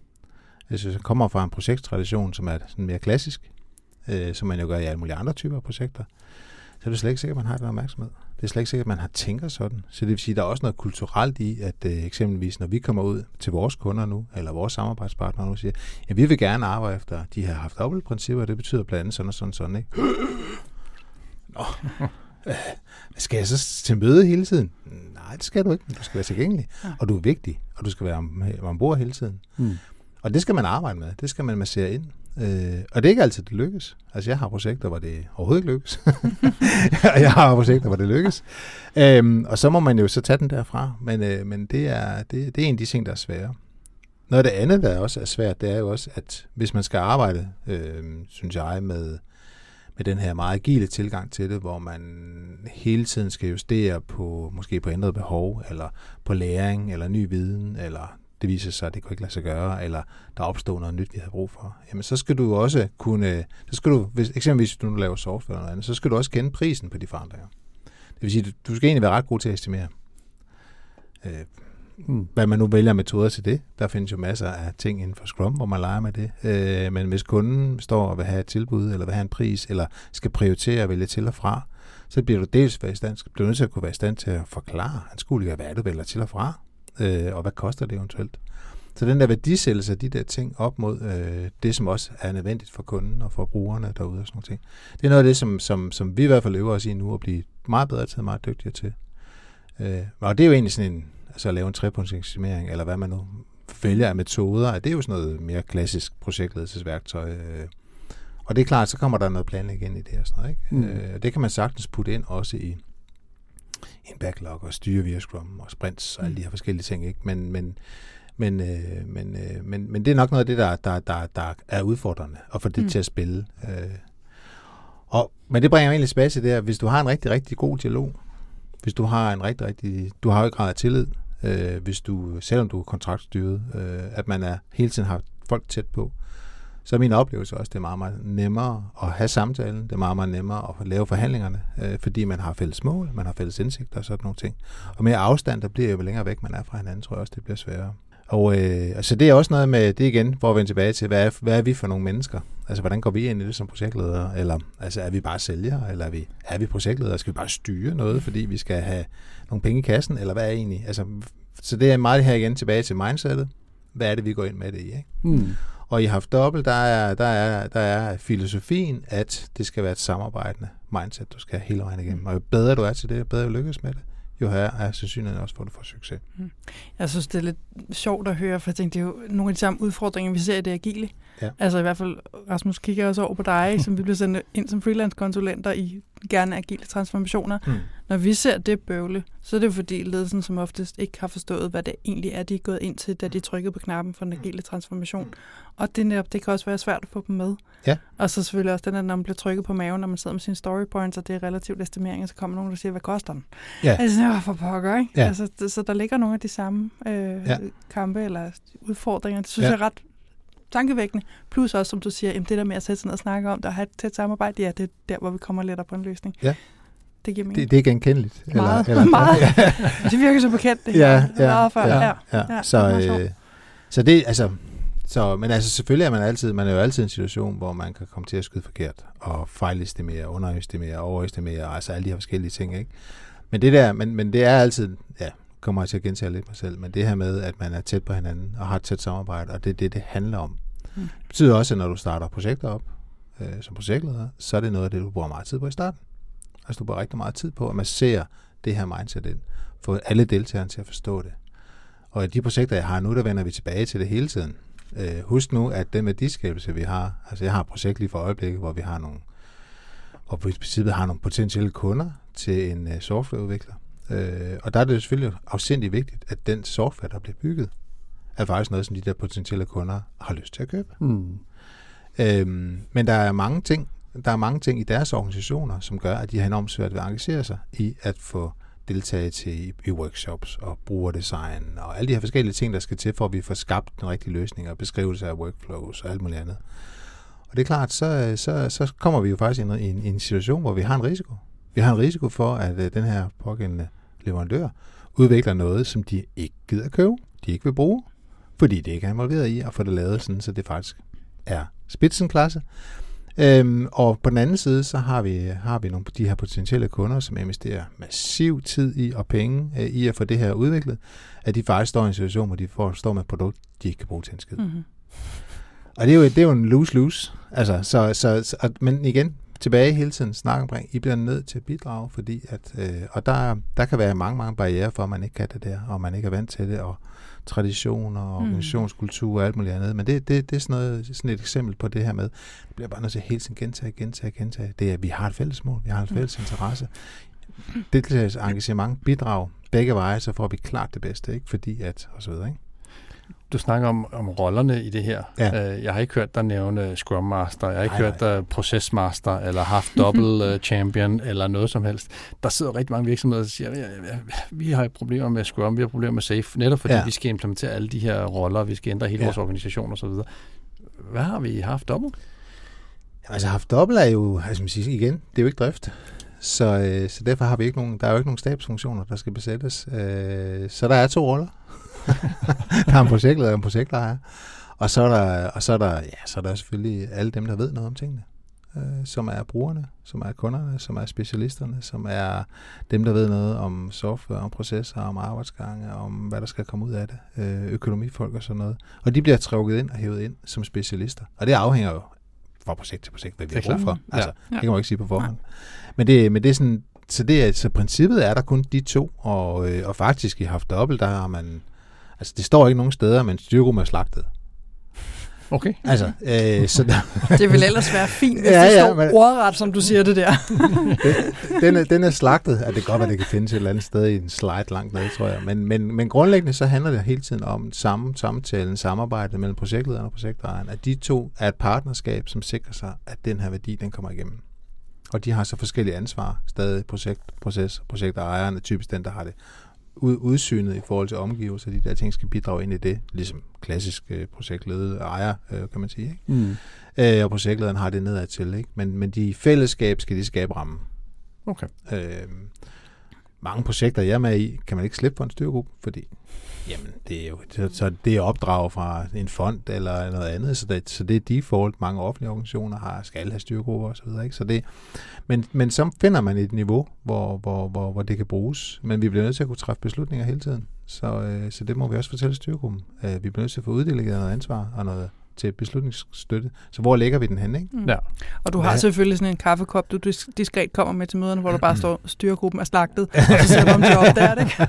Hvis jeg kommer fra en projekttradition, som er sådan mere klassisk, øh, som man jo gør i alle mulige andre typer af projekter, så er det slet ikke sikkert, at man har den opmærksomhed. Det er slet ikke sikkert, at man har tænker sådan. Så det vil sige, at der er også noget kulturelt i, at øh, eksempelvis, når vi kommer ud til vores kunder nu, eller vores samarbejdspartnere nu, siger, ja, vi vil gerne arbejde efter de har haft principper, og det betyder blandt andet sådan og sådan, sådan ikke? Nå, skal jeg så til møde hele tiden? Nej, det skal du ikke. Du skal være tilgængelig, ja. og du er vigtig, og du skal være ombord hele tiden. Mm. Og det skal man arbejde med. Det skal man massere ind. Øh, og det er ikke altid, det lykkes. Altså, jeg har projekter, hvor det overhovedet ikke lykkes. jeg har projekter, hvor det lykkes. Øhm, og så må man jo så tage den derfra. Men, øh, men det, er, det, det er en af de ting, der er svære. Noget af det andet, der også er svært, det er jo også, at hvis man skal arbejde, øh, synes jeg, med med den her meget agile tilgang til det, hvor man hele tiden skal justere på måske på ændret behov, eller på læring, eller ny viden, eller det viser sig, at det kunne ikke lade sig gøre, eller der opstår noget nyt, vi har brug for, jamen så skal du også kunne, så skal du, hvis, eksempelvis hvis du nu laver software eller noget andet, så skal du også kende prisen på de forandringer. Det vil sige, du, skal egentlig være ret god til at estimere. Øh, hvad man nu vælger metoder til det. Der findes jo masser af ting inden for Scrum, hvor man leger med det. Øh, men hvis kunden står og vil have et tilbud, eller vil have en pris, eller skal prioritere at vælge til og fra, så bliver du dels være i stand, bliver nødt til at kunne være i stand til at forklare anskueligt, hvad du vælger til og fra, øh, og hvad koster det eventuelt. Så den der værdisættelse af de der ting op mod øh, det, som også er nødvendigt for kunden og for brugerne derude og sådan noget ting. Det er noget af det, som, som, som vi i hvert fald øver os i nu at blive meget bedre til, meget dygtigere til. Øh, og det er jo egentlig sådan en, at lave en trepunktsestimering, eller hvad man nu vælger af metoder, det er jo sådan noget mere klassisk projektledelsesværktøj. Øh. Og det er klart, så kommer der noget planlægning ind i det og sådan noget. Ikke? Mm. Øh, det kan man sagtens putte ind også i en backlog og styre via Scrum og sprints og alle de her forskellige ting. Ikke? Men, men, men, øh, men, øh, men, men det er nok noget af det, der, der, der, der er udfordrende, at få det mm. til at spille. Øh. Og, men det bringer mig egentlig tilbage til det, at hvis du har en rigtig, rigtig god dialog, hvis du har en rigtig, rigtig, du har jo grad af tillid, øh, hvis du, selvom du er kontraktstyret, øh, at man er hele tiden har folk tæt på. Så er min oplevelse også, det er meget, meget nemmere at have samtalen, det er meget, meget nemmere at lave forhandlingerne, øh, fordi man har fælles mål, man har fælles indsigt og sådan nogle ting. Og mere afstand, der bliver jo længere væk man er fra hinanden, tror jeg også, det bliver sværere. Og øh, altså det er også noget med, det igen, hvor vi vender tilbage til, hvad er, hvad er vi for nogle mennesker? Altså, hvordan går vi ind i det som projektledere? Eller altså, er vi bare sælgere? Eller er vi, er vi projektledere? Skal vi bare styre noget, fordi vi skal have nogle penge i kassen? Eller hvad er egentlig? Altså, så det er meget her igen tilbage til mindsetet. Hvad er det, vi går ind med det i? Ikke? Mm. Og i Haft Dobbelt, der er, der, er, der er filosofien, at det skal være et samarbejdende mindset, du skal hele vejen igennem. Og jo bedre du er til det, jo bedre du lykkes med det, jo her er sandsynligheden også for, at du får succes. Mm. Jeg synes, det er lidt sjovt at høre, for jeg tænkte, det er jo nogle af de samme udfordringer, vi ser i det agile. Ja. Altså i hvert fald, Rasmus kigger også over på dig, som vi bliver sendt ind som freelance-konsulenter i gerne agile transformationer. Mm. Når vi ser det bøvle, så er det jo fordi ledelsen som oftest ikke har forstået, hvad det egentlig er, de er gået ind til, da de trykkede på knappen for den agile transformation. Og det, netop, det kan også være svært at få dem med. Ja. Og så selvfølgelig også den, at når man bliver trykket på maven, når man sidder med sine story points, og det er relativt estimering, så kommer nogen, der siger, hvad koster den? Ja. Altså, det for pokker, ikke? Ja. Altså, det, så der ligger nogle af de samme øh, ja. kampe eller udfordringer. Det synes ja. jeg er ret tankevækkende. Plus også, som du siger, jamen det der med at sætte sig ned og snakke om det og have et tæt samarbejde, ja, det er der, hvor vi kommer lettere på en løsning. Ja. Det giver mening. Det, det er genkendeligt. Meget. Eller, eller, meget. Ja. det virker så bekendt, det ja, her. Ja, ja, ja, ja, ja. ja. Så, øh, så det, altså, så, men altså selvfølgelig er man altid, man er jo altid i en situation, hvor man kan komme til at skyde forkert, og fejlestimere, underestimere, overestimere, altså alle de her forskellige ting, ikke? Men det der, men, men det er altid, ja, kommer jeg til at gentage lidt mig selv, men det her med, at man er tæt på hinanden og har et tæt samarbejde, og det er det, det handler om. Mm. Det betyder også, at når du starter projekter op øh, som projektleder, så er det noget af det, du bruger meget tid på i starten. Altså du bruger rigtig meget tid på at massere det her mindset ind, få alle deltagerne til at forstå det. Og i de projekter, jeg har nu, der vender vi tilbage til det hele tiden. Øh, husk nu, at den værdiskabelse, vi har, altså jeg har et projekt lige for øjeblikket, hvor vi har nogle, hvor vi i princippet har nogle potentielle kunder til en uh, softwareudvikler. Øh, og der er det selvfølgelig afsindig vigtigt, at den software, der bliver bygget, er faktisk noget, som de der potentielle kunder har lyst til at købe. Mm. Øhm, men der er mange ting, der er mange ting i deres organisationer, som gør, at de har enormt svært ved at engagere sig i at få deltage til i workshops og brugerdesign og alle de her forskellige ting, der skal til, for at vi får skabt den rigtige løsning og beskrivelse af workflows og alt muligt andet. Og det er klart, så, så, så kommer vi jo faktisk ind i en, en situation, hvor vi har en risiko. Vi har en risiko for, at øh, den her pågældende leverandør udvikler noget, som de ikke gider købe, de ikke vil bruge, fordi det ikke er involveret i at få det lavet sådan, så det faktisk er spidsenklasse. Øhm, og på den anden side, så har vi, har vi nogle de her potentielle kunder, som investerer massiv tid i og penge øh, i at få det her udviklet, at de faktisk står i en situation, hvor de får, står med et produkt, de ikke kan bruge til en skid. Mm-hmm. Og det er jo, det er jo en lose-lose. Altså, så, så, så, men igen, tilbage hele tiden snakke omkring, I bliver nødt til at bidrage, fordi at, øh, og der, der kan være mange, mange barriere for, at man ikke kan det der, og man ikke er vant til det, og traditioner og mm. organisationskultur og alt muligt andet. Men det, det, det er sådan, noget, sådan et eksempel på det her med, det bliver bare nødt til hele tiden gentage, gentage, gentage. Det er, at vi har et fælles mål, vi har en mm. fælles interesse. Det engagement, bidrag begge veje, så får vi klart det bedste, ikke? Fordi at, og så videre, ikke? Du snakker om, om rollerne i det her. Ja. Uh, jeg har ikke hørt dig nævne Scrum Master, jeg har ikke nej, hørt dig Process Master, eller haft Double uh, Champion, eller noget som helst. Der sidder rigtig mange virksomheder, der siger, vi har problemer med Scrum, vi har problemer med Safe, netop fordi ja. vi skal implementere alle de her roller, vi skal ændre hele ja. vores organisation osv. Hvad har vi haft Double? Jamen, altså haft Double er jo, altså man siger igen, det er jo ikke drift. Så, øh, så derfor har vi ikke nogen, der er jo ikke nogen stabsfunktioner, der skal besættes. Øh, så der er to roller. Der er en projektleder og en projektlejer. Og så er der, og så er der, ja, så er der selvfølgelig alle dem, der ved noget om tingene. Øh, som er brugerne, som er kunderne, som er specialisterne, som er dem, der ved noget om software, om processer, om arbejdsgange, om hvad der skal komme ud af det, øh, økonomifolk og sådan noget. Og de bliver trukket ind og hævet ind som specialister. Og det afhænger jo fra projekt til projekt, hvad vi har brug for. Altså, ja. Det kan man ikke sige på forhånd. Men det, men det er sådan, så, det er, så princippet er der kun de to, og, øh, og faktisk i haft dobbelt, der har man Altså, det står ikke nogen steder, men styrgrum er slagtet. Okay. Altså, øh, så der, det vil ellers være fint, hvis ja, det står ja, men, ordret, som du siger det der. den, er, den er slagtet. at det kan godt at det kan findes et eller andet sted i en slide langt nede, tror jeg. Men, men, men grundlæggende så handler det hele tiden om samme samtale, samarbejde mellem projektlederen og projektejeren. At de to er et partnerskab, som sikrer sig, at den her værdi, den kommer igennem. Og de har så forskellige ansvar. Stadig projekt, proces, projektejeren er typisk den, der har det ud, udsynet i forhold til omgivelser, de der ting skal bidrage ind i det, ligesom klassisk øh, projektlede ejer, øh, kan man sige. Ikke? Mm. Øh, og projektlederen har det nedad til, ikke? Men, men de i fællesskab skal de skabe rammen. Okay. Øh, mange projekter, jeg er med i, kan man ikke slippe for en styregruppe, fordi jamen, det er jo så, så det er opdrag fra en fond eller noget andet, så det, så det er default. Mange offentlige organisationer har, skal have styregrupper osv. Ikke? Så det, men, men så finder man et niveau, hvor, hvor, hvor, hvor det kan bruges. Men vi bliver nødt til at kunne træffe beslutninger hele tiden. Så, øh, så det må vi også fortælle styregruppen. Øh, vi bliver nødt til at få uddelegeret noget ansvar og noget til beslutningsstøtte. Så hvor lægger vi den hen, ikke? Mm. Ja. Og du har Hvad? selvfølgelig sådan en kaffekop, du dis- diskret kommer med til møderne, hvor der bare står, styregruppen er slagtet, og så sætter du dem til op der, ikke?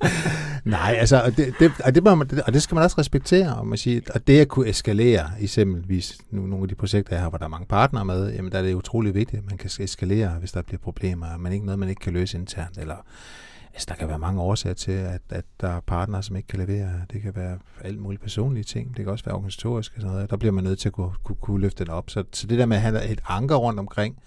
Nej, altså, og det, det, og, det må man, det, og det skal man også respektere, og, man siger, og det at kunne eskalere, eksempelvis nu, nogle af de projekter, jeg har, hvor der er mange partnere med, jamen der er det utrolig vigtigt, at man kan eskalere, hvis der bliver problemer, men ikke noget, man ikke kan løse internt, eller altså, der kan være mange årsager til, at, at der er partnere, som ikke kan levere. Det kan være alt muligt personlige ting, det kan også være organisatoriske og sådan noget. Der bliver man nødt til at kunne, kunne, kunne løfte det op. Så, så det der med at have et anker rundt omkring,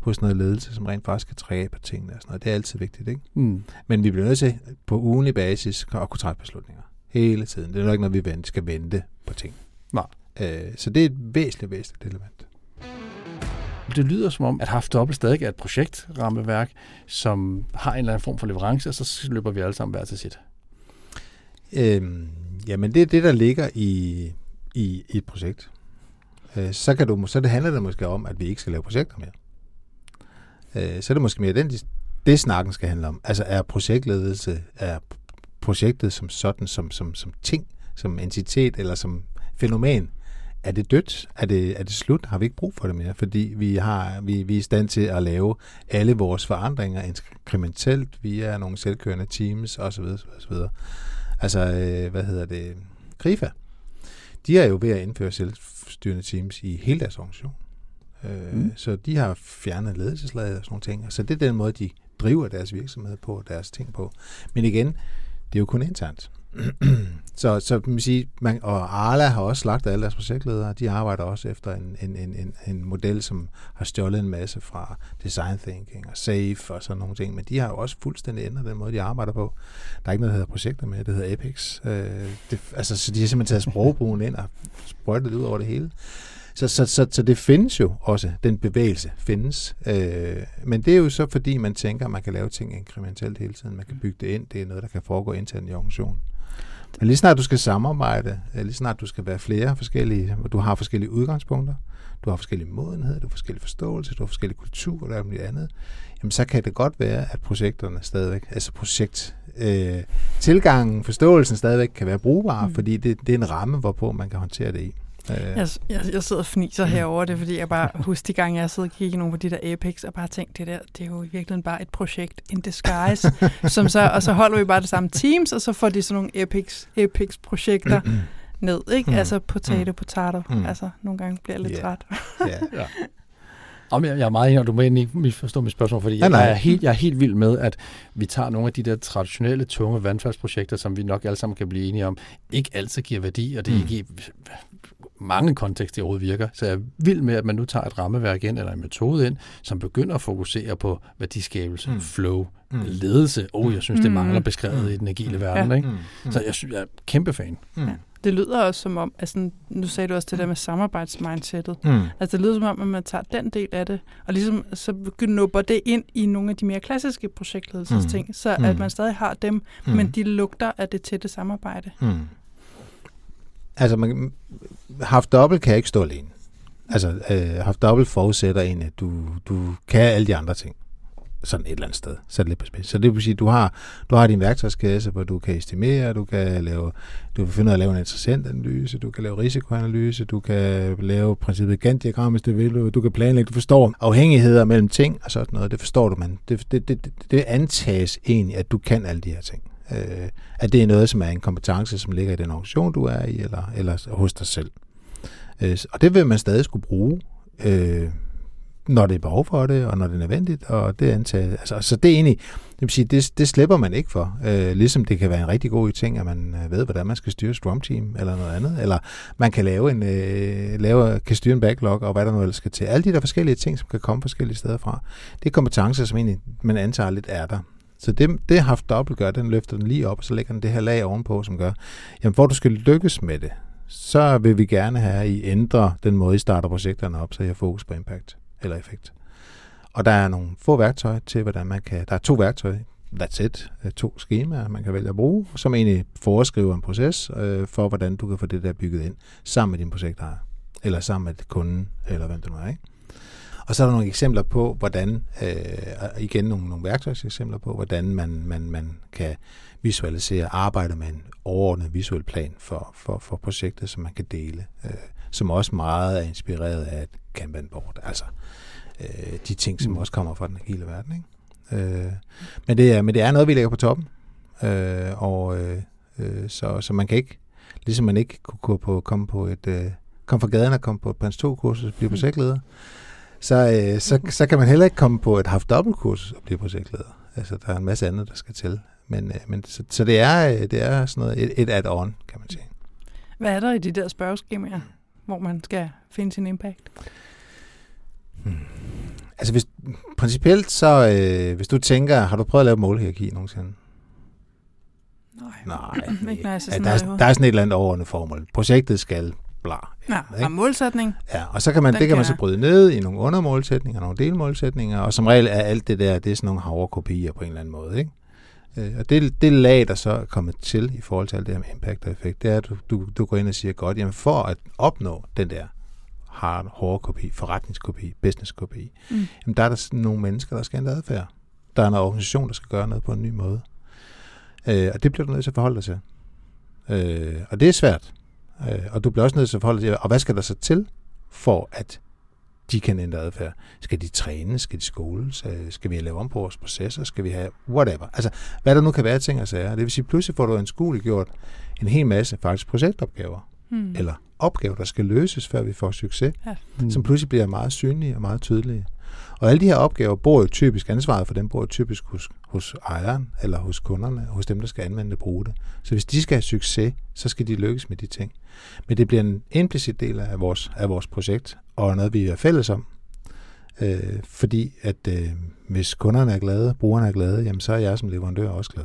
hos noget ledelse, som rent faktisk kan trække af på tingene og sådan noget, det er altid vigtigt, ikke? Mm. Men vi bliver nødt til på ugenlig basis at kunne træffe beslutninger. Hele tiden. Det er nok ikke noget, vi skal vente på ting. Nej. Øh, så det er et væsentligt, væsentligt element. Det lyder som om, at Haft Dobbelt stadig er et projektrammeværk, som har en eller anden form for leverance, og så løber vi alle sammen hver til sit. Øhm, jamen, det er det, der ligger i, i, i et projekt. Øh, så, kan du, så det handler det måske om, at vi ikke skal lave projekter mere. Øh, så er det måske mere den, det snakken skal handle om. Altså er projektledelse, er projektet som sådan, som, som, som ting, som entitet eller som fænomen, er det dødt? Er det, er det slut? Har vi ikke brug for det mere? Fordi vi, har, vi, vi er i stand til at lave alle vores forandringer inkrementelt via nogle selvkørende teams osv. osv. Altså, øh, hvad hedder det? Grifa. De er jo ved at indføre selvstyrende teams i hele deres organisation. Øh, Mm. Så de har fjernet ledelseslaget og sådan nogle ting. Så det er den måde, de driver deres virksomhed på, deres ting på. Men igen, det er jo kun internt så, så man siger, man, og Arla har også lagt alle deres projektledere. De arbejder også efter en, en, en, en, en model, som har stjålet en masse fra design thinking og safe og sådan nogle ting. Men de har jo også fuldstændig ændret den måde, de arbejder på. Der er ikke noget, der hedder projekter med, det hedder Apex. Øh, det, altså, så de har simpelthen taget sprogbrugen ind og sprøjtet det ud over det hele. Så, så, så, så det findes jo også, den bevægelse findes. Øh, men det er jo så fordi, man tænker, at man kan lave ting inkrementelt hele tiden. Man kan bygge det ind. Det er noget, der kan foregå internt i organisationen. Men lige snart du skal samarbejde, øh, lige snart du skal være flere forskellige, og du har forskellige udgangspunkter, du har forskellige modenheder, du har forskellige forståelser, du har forskellige kulturer og alt andet, jamen så kan det godt være, at projekterne stadigvæk, altså projekt, øh, tilgangen, forståelsen stadigvæk kan være brugbar, mm. fordi det, det er en ramme, hvorpå man kan håndtere det i. Jeg, jeg, jeg sidder og fniser herover det, fordi jeg bare husker de gange, jeg sidder og kigger nogle på de der Apex, og bare tænkte, det der, det er jo i virkeligheden bare et projekt in disguise, som så, og så holder vi bare det samme teams, og så får de sådan nogle Apex, Apex-projekter ned, ikke? Mm. Altså potato, potato. Mm. Altså, nogle gange bliver jeg lidt Ja. træt. ja. Om jeg, jeg er meget enig, og du må egentlig ikke misforstå mit spørgsmål, fordi Nej, jeg, nej. jeg, er helt, jeg er helt vild med, at vi tager nogle af de der traditionelle, tunge vandfaldsprojekter, som vi nok alle sammen kan blive enige om, ikke altid giver værdi, og det Mm. ikke mange kontekster overhovedet virker. Så jeg er vild med, at man nu tager et rammeværk ind, eller en metode ind, som begynder at fokusere på værdiskabelse, mm. Mm. flow, mm. Mm. ledelse. Oh, jeg synes, det Mm. mangler beskrevet Mm. i den agile Mm. verden. Ja. Ikke? Mm. Så jeg, synes, jeg er kæmpe fan. Mm. Ja. Det lyder også som om, altså, nu sagde du også det der med samarbejdsmindsetet. Mm. Altså det lyder som om, at man tager den del af det, og ligesom så knupper det ind i nogle af de mere klassiske projektledelsesting, mm. så at Mm. man stadig har dem, Mm. men de lugter af det tætte samarbejde. Mm. Altså, man, haft dobbelt kan ikke stå alene. Altså, øh, haft dobbelt forudsætter en, at du, du kan alle de andre ting. Sådan et eller andet sted. Så det lidt på spids. Så det vil sige, du har, du har din værktøjskasse, hvor du kan estimere, du kan lave, du kan finde ud af at lave en interessant analyse, du kan lave risikoanalyse, du kan lave princippet Gantt-diagram, hvis du vil, du, du kan planlægge, du forstår afhængigheder mellem ting og sådan noget, det forstår du, man. Det, det, det, det, det antages egentlig, at du kan alle de her ting. Øh, at det er noget, som er en kompetence, som ligger i den organisation, du er i, eller, eller hos dig selv. Øh, og det vil man stadig skulle bruge, øh, når det er behov for det, og når det er nødvendigt, og det antager, altså, så det er egentlig, det vil sige, det, det slipper man ikke for. Øh, ligesom det kan være en rigtig god ting, at man øh, ved, hvordan man skal styre Scrum Team, eller noget andet, eller man kan lave en, øh, lave, kan styre en backlog, og hvad der nu ellers skal til. Alle de der forskellige ting, som kan komme forskellige steder fra, det er kompetencer, som egentlig man antager lidt er der. Så det, det har haft dobbelt gør, den løfter den lige op, og så lægger den det her lag ovenpå, som gør, jamen for at du skal lykkes med det, så vil vi gerne have, at I ændrer den måde, I starter projekterne op, så I har fokus på impact eller effekt. Og der er nogle få værktøjer til, hvordan man kan... Der er to værktøjer, that's it, øh, to skemaer, man kan vælge at bruge, som egentlig foreskriver en proces øh, for, hvordan du kan få det der bygget ind sammen med din projektejer, eller sammen med kunden, eller hvem det nu er. Ikke? Og så er der nogle eksempler på, hvordan, øh, igen nogle, nogle værktøjseksempler på, hvordan man, man, man kan visualisere, arbejde med en overordnet visuel plan for, for, for projektet, som man kan dele, øh, som også meget er inspireret af et Kanban-board, altså øh, de ting, som mm. også kommer fra den hele verden. Ikke? Øh, men, det er, men det er noget, vi lægger på toppen, øh, og øh, øh, så, så man kan ikke, ligesom man ikke kunne på, komme på et, øh, komme fra gaden og komme på et prins 2 kursus og blive mm. Så, øh, så, så kan man heller ikke komme på et haft dobbeltkurs og blive projektleder. Altså, der er en masse andet, der skal til. Men, øh, men så, så det er, øh, det er sådan noget, et, et add-on, kan man sige. Hvad er der i de der spørgeskemaer, hvor man skal finde sin impact? Hmm. Altså, hvis, principielt så, øh, hvis du tænker, har du prøvet at lave målhierarki nogensinde? Nej. Nej. ikke jeg ser Ja, der, er, der er sådan et eller andet overordnet formål. Projektet skal bla. Ja, ikke? og målsætning. Ja, og så kan man, det kan man kan så jeg. bryde ned i nogle undermålsætninger, nogle delmålsætninger, og som regel er alt det der, det er sådan nogle havrekopier på en eller anden måde, ikke? Øh, Og det, det lag, der så er kommet til i forhold til alt det her med impact og effekt, det er, at du, du, du går ind og siger, godt, jamen for at opnå den der hard, hårde kopi, forretningskopi, businesskopi, Mm. jamen der er der nogle mennesker, der skal ændre adfærd. Der er en organisation, der skal gøre noget på en ny måde. Øh, og det bliver du nødt til at forholde dig til. Øh, og det er svært. Øh, og du bliver også nødt til at forholde dig til, og hvad skal der så til, for at de kan ændre adfærd? Skal de træne? Skal de skoles? Øh, Skal vi lave om på vores processer? Skal vi have whatever? Altså, hvad der nu kan være ting og sager. Det vil sige, pludselig får du en skole gjort en hel masse faktisk projektopgaver, Mm. eller opgaver, der skal løses, før vi får succes Mm. som pludselig bliver meget synlige og meget tydelige. Og alle de her opgaver bor jo typisk, ansvaret for dem bor jo typisk hos, hos ejeren, eller hos kunderne, hos dem, der skal anvende det og bruge det. Så hvis de skal have succes, så skal de lykkes med de ting. Men det bliver en implicit del af vores, af vores projekt, og noget, vi er fælles om. Øh, fordi at øh, hvis kunderne er glade, brugerne er glade, jamen så er jeg som leverandør også glad.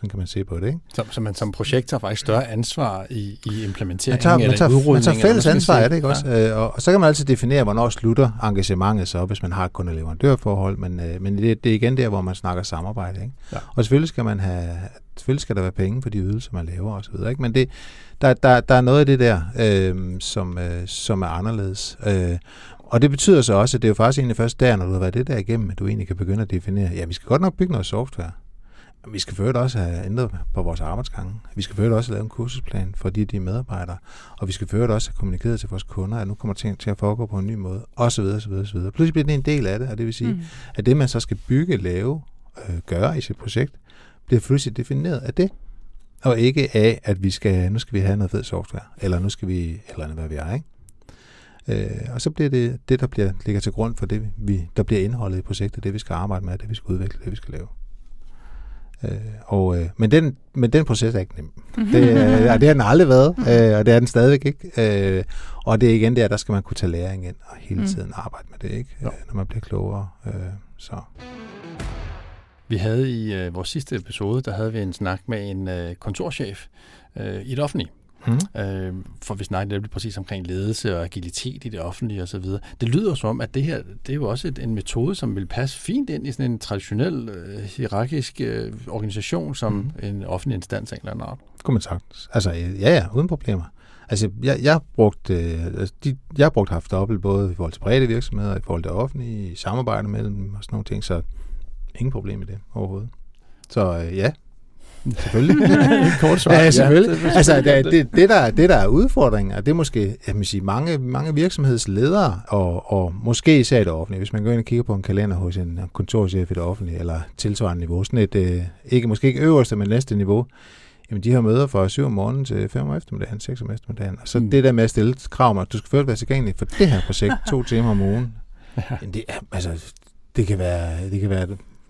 Sådan kan man se på det, ikke? Så, så man som projekt tager faktisk større ansvar i, i Man implementeringen tager, man eller tager, udrulningen. man tager eller fælles hvad man skal ansvar sige. af det, ikke også? Ja. Og, og så kan man altid definere, hvornår slutter engagementet så, hvis man har et kunde-leverandørforhold, men, øh, men det, det er igen der, hvor man snakker samarbejde, ikke? Ja. Og selvfølgelig skal man have, selvfølgelig skal der være penge for de ydelser, man laver videre, ikke? Men det, der, der, der er noget af det der, øh, som, øh, som er anderledes. Øh, og det betyder så også, at det er jo faktisk egentlig først der, når du har været det der igennem, at du egentlig kan begynde at definere, ja, vi skal godt nok bygge noget software, vi skal først også have ændret på vores arbejdsgange. Vi skal først også have lavet en kursusplan for de, de medarbejdere. Og vi skal først også have kommunikeret til vores kunder, at nu kommer ting til at foregå på en ny måde, videre, så videre. Pludselig bliver det en del af det, og det vil sige. Mm. at det, man så skal bygge, lave, øh, gøre i sit projekt, bliver pludselig defineret af det. Og ikke af, at vi skal, nu skal vi have noget fed software, eller nu skal vi, eller andet, hvad vi er, ikke? Øh, og så bliver det det, der bliver, ligger til grund for det, vi, der bliver indholdet i projektet, det vi skal arbejde med, det vi skal udvikle, det vi skal lave. Øh, og, øh, men, den, men den proces er ikke nem. Det, øh, ja, det har den aldrig været, øh, og det er den stadigvæk ikke. Øh, og det er igen der, der skal man kunne tage læring ind og hele Mm. tiden arbejde med det, ikke? Øh, når man bliver klogere. Øh, så. Vi havde i øh, vores sidste episode, der havde vi en snak med en øh, kontorchef øh, i det offentlige. Mm. Øh, for vi snakkede nemlig præcis omkring ledelse og agilitet i det offentlige osv. Det lyder som om, at det her det er jo også et, en metode, som vil passe fint ind i sådan en traditionel øh, hierarkisk øh, organisation, som mm. en offentlig instans af en eller anden art. Kunne man sagtens. Altså, øh, ja, ja, uden problemer. Altså, jeg, jeg har brugt, øh, altså, de, jeg har brugt haft dobbelt, både i forhold til private virksomheder, i forhold til offentlige, i samarbejde mellem og sådan nogle ting, så ingen problem i det overhovedet. Så øh, ja, selvfølgelig. Kort Ja, selvfølgelig. det- altså, det, det, det, der, det, der er udfordringen, og det er måske jeg vil sige, mange, mange virksomhedsledere, og, og måske især i det offentlige, hvis man går ind og kigger på en kalender hos en kontorchef i det offentlige, eller tilsvarende niveau, sådan et, øh, ikke, måske ikke øverste, men næste niveau, jamen de har møder fra 7 om morgenen til 5 om eftermiddagen, 6 om eftermiddagen. Og så Mm. det der med at stille krav om, at du skal først være tilgængelig for det her projekt to timer om ugen, Ja. jamen det, er, altså, det kan være, det kan være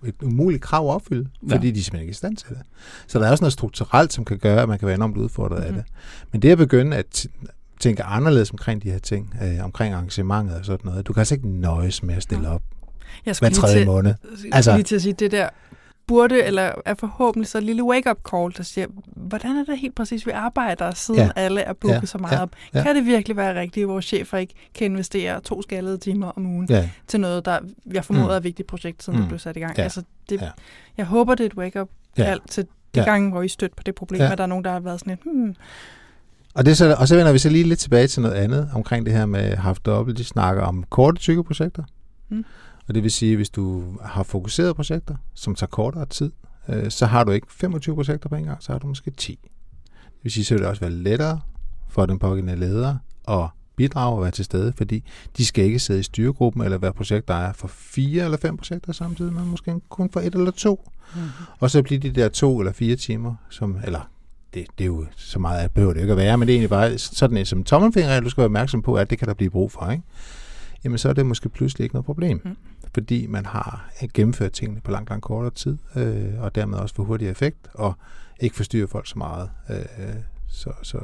et, umuligt krav at opfylde, Ja. fordi de er simpelthen ikke i stand til det. Så der er også noget strukturelt, som kan gøre, at man kan være enormt udfordret mm-hmm. af Mhm. det. Men det at begynde at tænke anderledes omkring de her ting, øh, omkring arrangementet og sådan noget, du kan altså ikke nøjes med at stille op Jeg hver tredje til, måned. Altså- lige til at sige, det der burde, eller er forhåbentlig så et lille wake-up call, der siger, hvordan er det helt præcis, vi arbejder, siden ja. alle er booket ja. så meget ja. op? Ja. Kan det virkelig være rigtigt, at vores chefer ikke kan investere to skaldede timer om ugen Ja. til noget, der jeg formoder Mm. er et vigtigt projekt, siden mm. Det blev sat i gang? Ja. Altså, det, Ja. Jeg håber, det er et wake-up Ja. call til de Ja. gange, hvor I stødt på det problem, Ja. at der er nogen, der har været sådan lidt, hmm, Og, det så, og så vender vi så lige lidt tilbage til noget andet omkring det her med haft dobbelt. De snakker om korte, tykke projekter. Mm. Og det vil sige, hvis du har fokuserede projekter, som tager kortere tid, øh, så har du ikke 25 projekter på en gang, så har du måske 10. Det vil sige, så vil det også være lettere for den pågældende leder at bidrage og være til stede, fordi de skal ikke sidde i styregruppen eller være projektejer for fire eller fem projekter samtidig, men måske kun for et eller to. hmm. Og så bliver de der to eller fire timer, som, eller det, det er jo så meget, at behøver det ikke at være, men det er egentlig bare sådan en som tommelfingerregel, du skal være opmærksom på, at det kan der blive brug for, ikke? Jamen så er det måske pludselig ikke noget problem, Mm. mm. fordi man har gennemført tingene på langt, langt kortere tid, øh, og dermed også for hurtig effekt, og ikke forstyrre folk så meget. Øh, så, så,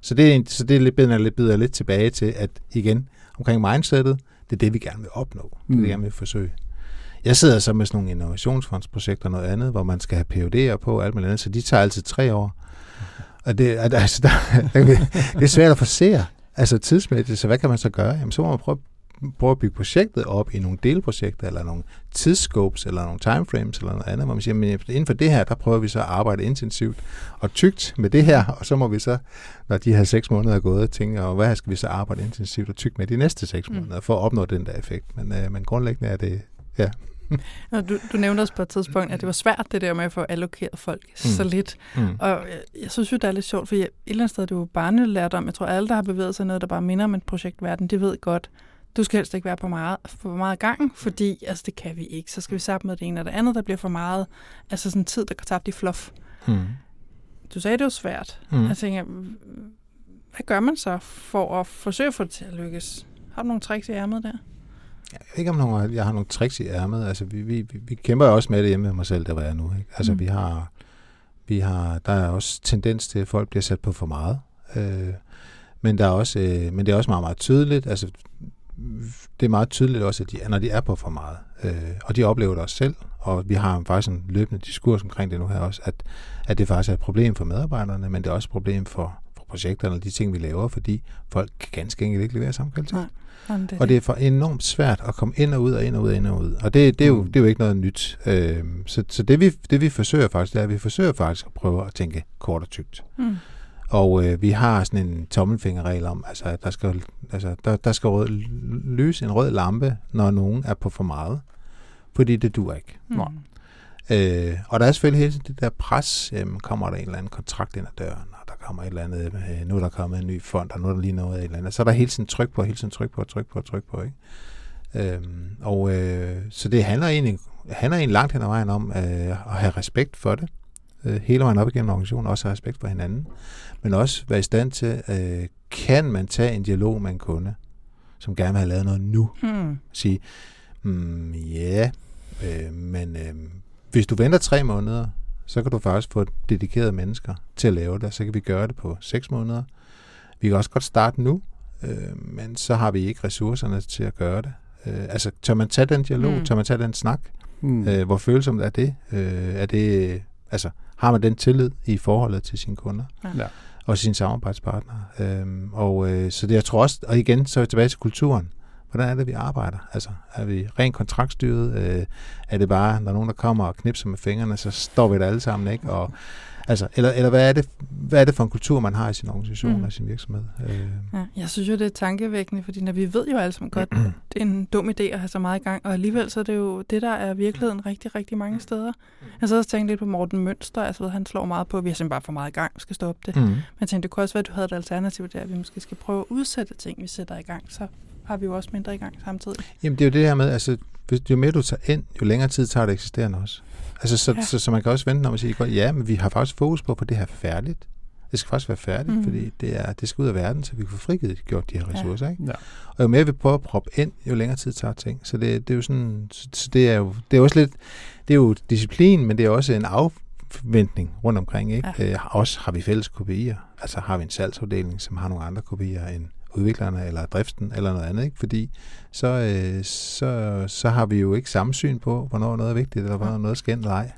så, det er, så det er lidt, bider lidt, bider lidt tilbage til, at igen, omkring mindsetet, det er det, vi gerne vil opnå. Det er det, Mm. vi gerne vil forsøge. Jeg sidder så med sådan nogle innovationsfondsprojekter og noget andet, hvor man skal have PUD'er på og alt muligt andet, så de tager altid tre år. Og det, at- altså, der, det er svært at forsere, altså tidsmæssigt, så hvad kan man så gøre? Jamen, så må man prøve, prøve at bygge projektet op i nogle delprojekter, eller nogle tidsscopes, eller nogle timeframes, eller noget andet, hvor man siger, men inden for det her, der prøver vi så at arbejde intensivt og tykt med det her, og så må vi så, når de her seks måneder er gået, tænke, og hvad skal vi så arbejde intensivt og tykt med de næste seks Mm. måneder, for at opnå den der effekt. Men, øh, men grundlæggende er det, ja. Du, du nævnte også på et tidspunkt, at det var svært det der med at få allokeret folk mm. så lidt. Mm. Og jeg, jeg synes jo, det er lidt sjovt, for jeg, et eller andet sted, det er jo barnelærdom. Jeg tror, alle, der har bevæget sig noget, der bare minder om en projektverden, de ved godt, du skal helst ikke være på meget, for meget gang, fordi altså, det kan vi ikke. Så skal vi sammen med det ene og det andet, der bliver for meget. Altså sådan tid, der går tabt i fluff. Mm. Du sagde, det var svært. Mm. Jeg tænker, hvad gør man så for at forsøge at få det til at lykkes? Har du nogle tricks i ærmet der? Jeg ved ikke, om nogle, jeg har nogle tricks i ærmet. Altså, vi, vi, vi, vi kæmper jo også med det hjemme med mig selv, der var jeg nu. Ikke? Altså, mm. vi har, vi har, der er også tendens til, at folk bliver sat på for meget. Øh, men, der er også, øh, men det er også meget, meget tydeligt. Altså, det er meget tydeligt også, at de, når de er på for meget, øh, og de oplever det også selv, og vi har faktisk en løbende diskurs omkring det nu her også, at, at det faktisk er et problem for medarbejderne, men det er også et problem for, for projekterne og de ting, vi laver, fordi folk kan ganske enkelt ikke levere samme kvalitet. Nej. Jamen, det, Og det er for enormt svært at komme ind og ud og ind og ud og ind og ud. Og det, det, er, jo, Mm. det er jo ikke noget nyt. Øh, så så det, vi, det vi forsøger faktisk, det er, at vi forsøger faktisk at prøve at tænke kort og tykt. Mm. Og øh, vi har sådan en tommelfingerregel om, altså, at der skal, altså, der, der skal rød, lyse en rød lampe, når nogen er på for meget. Fordi det dur ikke. Mm. Øh, og der er selvfølgelig hele tiden det der pres. Øhm, kommer der en eller anden kontrakt ind ad døren, og der kommer et eller andet, øh, nu er der kommet en ny fond, og nu er der lige noget af et eller andet. Så er der hele tiden tryk på, hele tiden tryk på, tryk på, tryk på. Ikke? Øhm, og øh, så det handler egentlig, handler egentlig langt hen ad vejen om øh, at have respekt for det. Øh, hele vejen op igennem organisationen, også have respekt for hinanden. Men også være i stand til, øh, kan man tage en dialog med en kunde, som gerne vil have lavet noget nu, Mm. sige, mm, ja, øh, men øh, hvis du venter tre måneder, så kan du faktisk få dedikerede mennesker til at lave det, så kan vi gøre det på seks måneder. Vi kan også godt starte nu, øh, men så har vi ikke ressourcerne til at gøre det. Øh, altså, tør man tage den dialog, Mm. mm. tør man tage den snak? Mm. Øh, hvor følsomt er det? Øh, er det, altså, har man den tillid i forholdet til sine kunder? Ja og sine samarbejdspartnere. Øhm, og øh, så det, jeg tror også, og igen, så er vi tilbage til kulturen. Hvordan er det, vi arbejder? Altså, er vi rent kontraktstyret? Øh, er det bare, når nogen der kommer og knipser med fingrene, så står vi der alle sammen, ikke? Og, altså, eller, eller hvad, er det, hvad er det for en kultur, man har i sin organisation Mm. og sin virksomhed? Øh, Ja, jeg synes jo, det er tankevækkende, fordi når vi ved jo alle sammen godt, det er en dum idé at have så meget i gang, og alligevel så er det jo det, der er virkeligheden rigtig, rigtig mange steder. Jeg så også tænkt lidt på Morten Mønster, altså han slår meget på, at vi har simpelthen bare for meget i gang, vi skal stoppe det. Mm. Men jeg tænkte, det kunne også være, at du havde et alternativ der, at vi måske skal prøve at udsætte ting, vi sætter i gang, så har vi jo også mindre i gang samtidig. Jamen, det er jo det her med, altså, hvis, jo mere du tager ind, jo længere tid tager det eksisterende også. Altså, så, Ja. ja. så, så, man kan også vente om at sige, godt, ja, men vi har faktisk fokus på, få det her færdigt. Det skal faktisk være færdigt, mm. fordi det, er, det skal ud af verden, så vi kan få frigivet gjort de her Ja. ressourcer. Ikke? Ja. Og jo mere vi prøver at proppe ind, jo længere tid tager ting. Så det, det er jo sådan, så, så det er jo, det er også lidt, det er jo disciplin, men det er også en afventning rundt omkring. Ikke? Ja. Ja. Øh, også har vi fælles KPI'er. Altså har vi en salgsafdeling, som har nogle andre KPI'er end udviklerne eller driften eller noget andet. Ikke? Fordi så, øh, så, så har vi jo ikke samme syn på, hvornår noget er vigtigt, eller hvornår noget skal eller ej.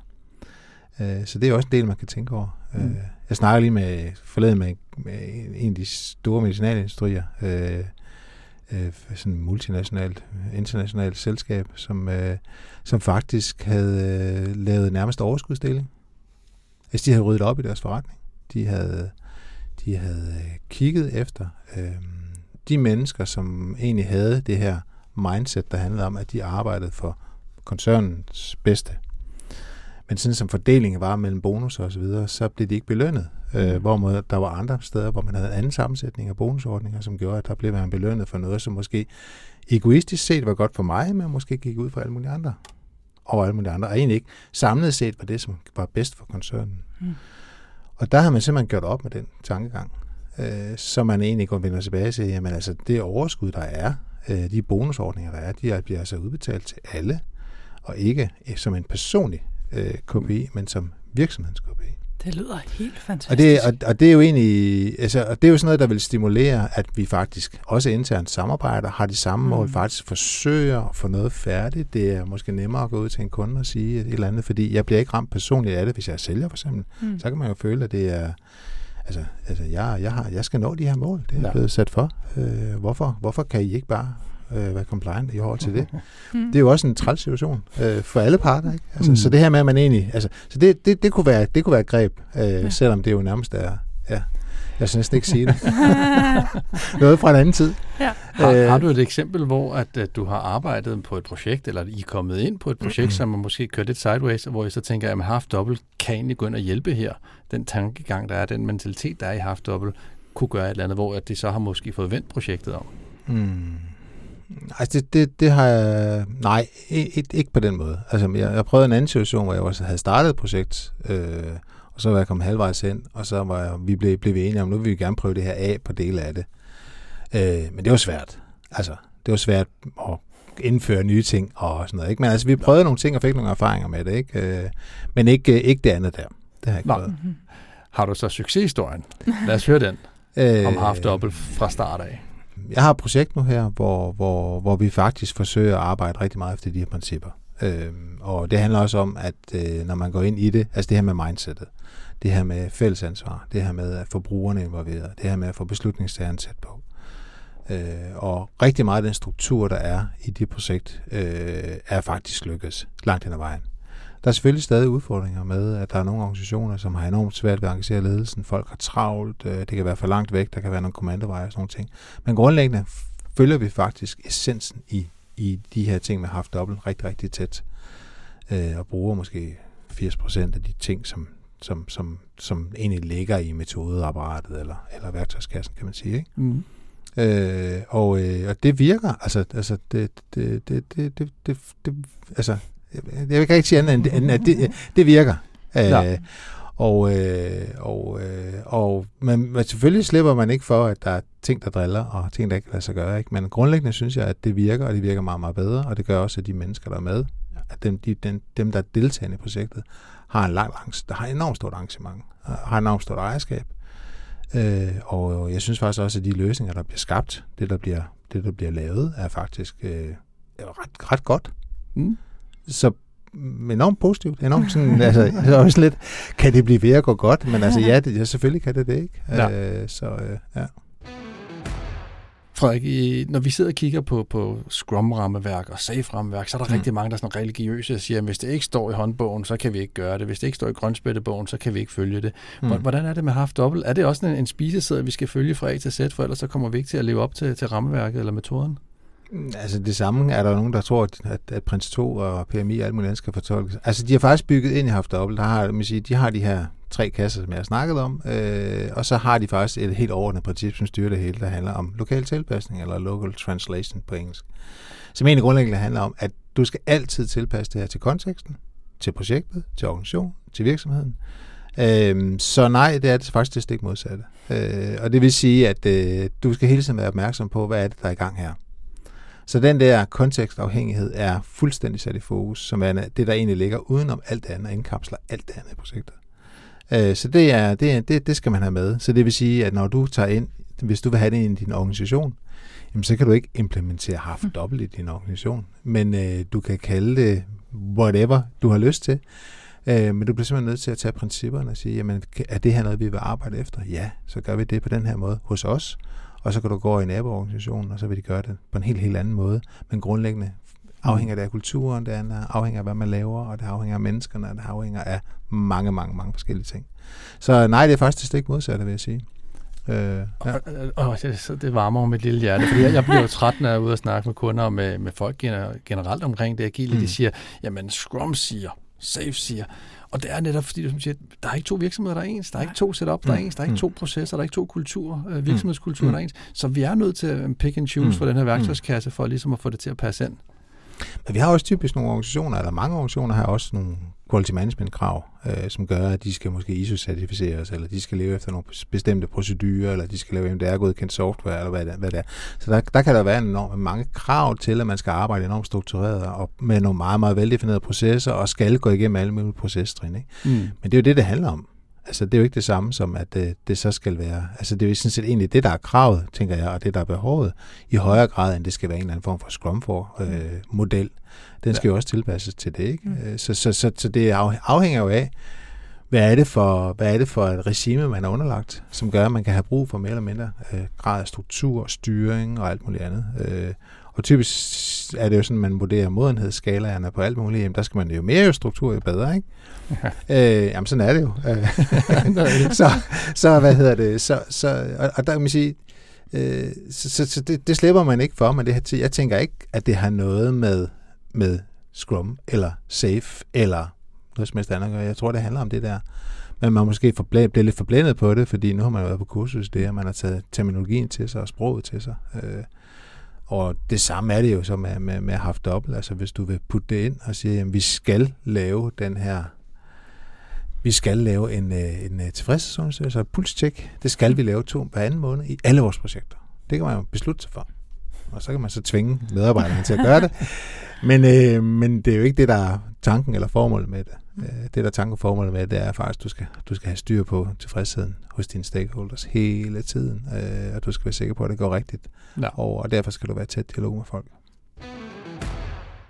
Øh, så det er også en del, man kan tænke over. Mm. Øh, jeg snakker lige med forleden med, med en af de store medicinalindustrier, øh, øh, sådan et multinationalt, internationalt selskab, som, øh, som faktisk havde øh, lavet nærmest overskudsdeling. Altså, de havde ryddet op i deres forretning. De havde, de havde kigget efter øh, de mennesker, som egentlig havde det her mindset, der handlede om, at de arbejdede for koncernens bedste. Men sådan som fordelingen var mellem bonus og så videre, så blev de ikke belønnet. Øh, mm. hvor der var andre steder, hvor man havde en anden sammensætning af bonusordninger, som gjorde, at der blev man belønnet for noget, som måske egoistisk set var godt for mig, men måske gik ud for alle mulige andre. Og alle mulige andre. Og egentlig ikke samlet set var det, som var bedst for koncernen. Mm. Og der har man simpelthen gjort op med den tankegang. Øh, så man egentlig går vender tilbage til, jamen altså det overskud, der er, øh, de bonusordninger, der er, de bliver altså udbetalt til alle, og ikke som en personlig øh, KPI, men som virksomhedens KPI. Det lyder helt fantastisk. Og det, og, og det er jo egentlig, altså, og det er jo sådan noget, der vil stimulere, at vi faktisk også internt samarbejder, har de samme mm. mål, faktisk forsøger at få noget færdigt. Det er måske nemmere at gå ud til en kunde og sige et eller andet, fordi jeg bliver ikke ramt personligt af det, hvis jeg er sælger for eksempel. Mm. Så kan man jo føle, at det er, altså, altså jeg, jeg, har, jeg skal nå de her mål, det er ja. blevet sat for. Øh, hvorfor, hvorfor kan I ikke bare øh, være compliant i forhold til det. Mm. Det er jo også en træls situation øh, for alle parter. Ikke? Altså, mm. Så det her med, at man egentlig... Altså, så det, det, det, kunne være, det kunne være et greb, øh, ja. selvom det jo nærmest er... Ja, jeg synes næsten ikke sige det. Noget fra en anden tid. Ja. Har, øh, har du et eksempel, hvor at, at du har arbejdet på et projekt, eller I er kommet ind på et projekt, mm-hmm. som man måske kørt lidt sideways, hvor I så tænker, at man har haft dobbelt, kan egentlig gå ind og hjælpe her? Den tankegang, der er, den mentalitet, der er i haft dobbelt, kunne gøre et eller andet, hvor at det så har måske fået vendt projektet om. Mm. Altså, det, det, det har jeg... Nej, ikke, ikke på den måde. Altså, jeg, jeg prøvede en anden situation, hvor jeg også havde startet et projekt, øh, og så var jeg kommet halvvejs ind, og så var jeg, vi blev, blev vi enige om, nu vil vi gerne prøve det her af på dele af det. Øh, men det var svært. Altså, det var svært at indføre nye ting og sådan noget. Ikke? Men altså, vi prøvede nogle ting og fik nogle erfaringer med det, ikke? Øh, men ikke, ikke det andet der. Det har jeg ikke prøvet. Har du så succeshistorien? Lad os høre den. Øh, om half double fra start af jeg har et projekt nu her, hvor, hvor, hvor vi faktisk forsøger at arbejde rigtig meget efter de her principper. Øhm, og det handler også om, at øh, når man går ind i det, altså det her med mindsetet, det her med fællesansvar, det her med at få brugerne involveret, det her med at få beslutningstageren tæt på. Øh, og rigtig meget af den struktur, der er i det projekt, øh, er faktisk lykkes langt hen ad vejen. Der er selvfølgelig stadig udfordringer med, at der er nogle organisationer, som har enormt svært ved at engagere ledelsen. Folk har travlt, øh, det kan være for langt væk, der kan være nogle kommandoveje og sådan nogle ting. Men grundlæggende følger vi faktisk essensen i, i de her ting med haft dobbelt rigtig, rigtig tæt. Øh, og bruger måske 80% af de ting, som, som, som, som egentlig ligger i metodeapparatet eller, eller værktøjskassen, kan man sige. Ikke? Mm. Øh, og, øh, og det virker, altså, altså det, det, det, det, det, det, det, altså jeg vil ikke sige andet, end, at det, det virker. Ja. Øh, og, øh, og, øh, og men, men selvfølgelig slipper man ikke for, at der er ting, der driller, og ting, der ikke kan lade sig gøre. Ikke? Men grundlæggende synes jeg, at det virker, og det virker meget, meget bedre, og det gør også, at de mennesker, der er med, at dem, de, dem, dem der er deltagende i projektet, har en lang, lang der har enormt stort engagement, har enormt stort ejerskab. Øh, og jeg synes faktisk også, at de løsninger, der bliver skabt, det, der bliver, det, der bliver lavet, er faktisk øh, ret, ret godt. Mm så enormt positivt, enormt sådan, altså, også lidt, kan det blive ved at gå godt? Men altså, ja, det, ja selvfølgelig kan det det, ikke? Ja. Øh, så, øh, ja. Frederik, når vi sidder og kigger på, på Scrum-rammeværk og Safe-rammeværk, så er der mm. rigtig mange, der er sådan religiøse og siger, at hvis det ikke står i håndbogen, så kan vi ikke gøre det. Hvis det ikke står i grønspættebogen, så kan vi ikke følge det. Mm. Hvordan er det med haft dobbelt? Er det også en, en spisesæd, vi skal følge fra A til Z, for ellers så kommer vi ikke til at leve op til, til rammeværket eller metoden? Altså det samme er der nogen, der tror, at, at Prins 2 og PMI og alt muligt andet skal fortolkes. Altså de har faktisk bygget ind i haft Double. Der har, man sige, de har de her tre kasser, som jeg har snakket om, øh, og så har de faktisk et helt overordnet princip, som styrer det hele, der handler om lokal tilpasning, eller local translation på engelsk. Som egentlig grundlæggende handler om, at du skal altid tilpasse det her til konteksten, til projektet, til organisationen, til virksomheden. Øh, så nej, det er det faktisk det stik modsatte. Øh, og det vil sige, at øh, du skal hele tiden være opmærksom på, hvad er det, der er i gang her. Så den der kontekstafhængighed er fuldstændig sat i fokus, som er det, der egentlig ligger udenom alt det andet, og indkapsler alt det andet i projektet. Øh, så det, er, det, det, det skal man have med. Så det vil sige, at når du tager ind, hvis du vil have det ind i din organisation, jamen så kan du ikke implementere haft mm. dobbelt i din organisation, men øh, du kan kalde det whatever du har lyst til. Øh, men du bliver simpelthen nødt til at tage principperne og sige, jamen, er det her noget, vi vil arbejde efter? Ja, så gør vi det på den her måde hos os. Og så kan du gå i naboorganisationen, og så vil de gøre det på en helt, helt anden måde. Men grundlæggende afhænger det af kulturen, det afhænger af, hvad man laver, og det afhænger af menneskerne, og det afhænger af mange, mange, mange forskellige ting. Så nej, det er faktisk det stik modsatte, vil jeg sige. Øh, ja. og, og, det, det varmer mig mit lille hjerte, fordi jeg, jeg bliver jo træt, når jeg er ude og snakke med kunder og med, med folk generelt omkring det agile. Mm. De siger, jamen Scrum siger, Safe siger, og det er netop fordi, du siger, der er ikke to virksomheder, der er ens. Der er ikke to setup, der er mm. ens. Der er ikke mm. to processer, der er ikke to kulturer, øh, virksomhedskulturer, der er ens. Så vi er nødt til at pick and choose for den her værktøjskasse, for ligesom at få det til at passe ind. Men vi har også typisk nogle organisationer, eller mange organisationer har også nogle quality management krav, øh, som gør, at de skal måske ISO-certificeres, eller de skal leve efter nogle bestemte procedurer, eller de skal lave MDR-godkendt software, eller hvad det, hvad det er. Så der, der kan der være enormt mange krav til, at man skal arbejde enormt struktureret og med nogle meget, meget veldefinerede processer, og skal gå igennem alle mulige processtrin. Ikke? Mm. Men det er jo det, det handler om. Altså, det er jo ikke det samme som, at det, det så skal være... Altså, det er jo sådan set egentlig det, der er kravet, tænker jeg, og det, der er behovet, i højere grad, end det skal være en eller anden form for scrum for øh, model. Den skal ja. jo også tilpasses til det, ikke? Mm. Øh, så, så, så, så det afhænger jo af, hvad er det for, hvad er det for et regime, man er underlagt, som gør, at man kan have brug for mere eller mindre øh, grad af struktur, styring og alt muligt andet. Øh, og typisk er det jo sådan, man vurderer modenhedsskalaerne på alt muligt. Jamen, der skal man jo mere jo struktur, jo bedre, ikke? Ja. Øh, jamen, sådan er det jo. så, så, hvad hedder det? Så, så, og, og der kan man sige, øh, så, så, så det, det slipper man ikke for, men det, jeg tænker ikke, at det har noget med, med Scrum, eller Safe, eller noget som helst andet Jeg tror, det handler om det der. Men man måske forblæ- bliver lidt forblændet på det, fordi nu har man været på kursus det, og man har taget terminologien til sig og sproget til sig. Øh, og det samme er det jo så med, med, med at have dobbelt. Altså hvis du vil putte det ind og sige, at vi skal lave den her vi skal lave en, øh, en, en tilfredshedsundersøgelse, et pulstjek. Det skal vi lave to hver anden måned i alle vores projekter. Det kan man jo beslutte sig for. Og så kan man så tvinge medarbejderne til at gøre det. Men, øh, men det er jo ikke det, der er tanken eller formålet med det. Øh, det, der er tanken og formålet med det, er faktisk, at du skal, du skal have styr på tilfredsheden hos dine stakeholders hele tiden. Øh, og du skal være sikker på, at det går rigtigt. Ja. Og, og derfor skal du være tæt dialog med folk.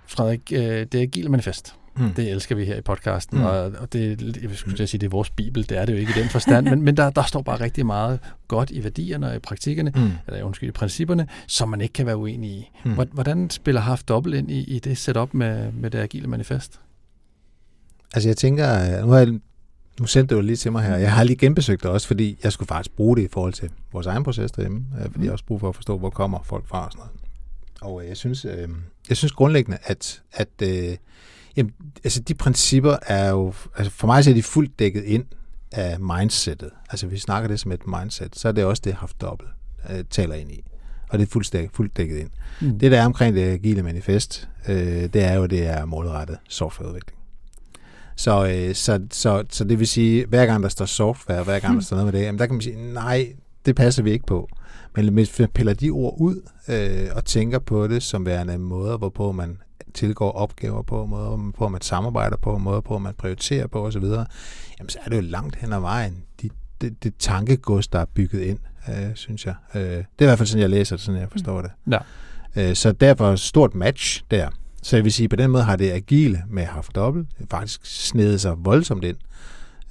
Frederik, øh, det er Agile Manifest. Mm. Det elsker vi her i podcasten, mm. og, og det, jeg skulle sige, det er vores bibel, det er det jo ikke i den forstand, men, men der, der står bare rigtig meget godt i værdierne og i praktikkerne, mm. eller undskyld, i principperne, som man ikke kan være uenig i. Mm. Hvordan spiller haft dobbelt ind i, i det setup med, med det agile manifest? Altså jeg tænker, nu har jeg nu sendte du lige til mig her. Jeg har lige genbesøgt det også, fordi jeg skulle faktisk bruge det i forhold til vores egen proces derhjemme, øh, fordi jeg også brug for at forstå, hvor kommer folk fra og sådan noget. Og øh, jeg synes, øh, jeg synes grundlæggende, at, at øh, jamen, altså de principper er jo, altså for mig så er de fuldt dækket ind af mindsetet. Altså vi snakker det som et mindset, så er det også det, haft dobbelt øh, taler ind i. Og det er fuldt, dækket, fuldt dækket ind. Mm. Det, der er omkring det agile manifest, øh, det er jo, det er målrettet softwareudvikling. Så, øh, så, så, så det vil sige, hver gang der står software, hver gang der står noget med det, jamen der kan man sige, nej, det passer vi ikke på. Men hvis vi piller de ord ud øh, og tænker på det som værende måder, hvorpå man tilgår opgaver på, måder på, man samarbejder på, måder på, man prioriterer på osv., jamen så er det jo langt hen ad vejen, de, det, det tankegods, der er bygget ind, øh, synes jeg. Øh, det er i hvert fald sådan, jeg læser det, sådan jeg forstår det. Ja. Øh, så derfor stort match der. Så jeg vil sige, på den måde har det agile med haft dobbelt faktisk snedet sig voldsomt ind,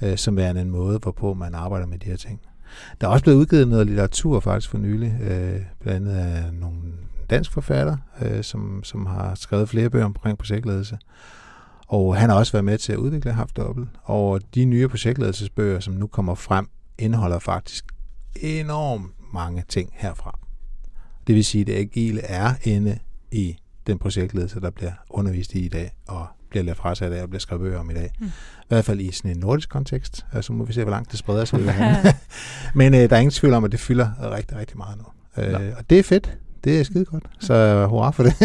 øh, som værende en måde, hvorpå man arbejder med de her ting. Der er også blevet udgivet noget litteratur faktisk for nylig, øh, blandt andet af nogle dansk forfatter, øh, som, som har skrevet flere bøger omkring projektledelse. Og han har også været med til at udvikle haft dobbelt. Og de nye projektledelsesbøger, som nu kommer frem, indeholder faktisk enormt mange ting herfra. Det vil sige, at det agile er inde i den projektledelse, der bliver undervist i i dag, og bliver lært fra sig i dag, og bliver skrevet bøger om i dag. Mm. I hvert fald i sådan en nordisk kontekst. Altså må vi se, hvor langt det spreder sig. Men øh, der er ingen tvivl om, at det fylder rigtig, rigtig meget nu. Øh, og det er fedt. Det er skide godt. Så hurra for det.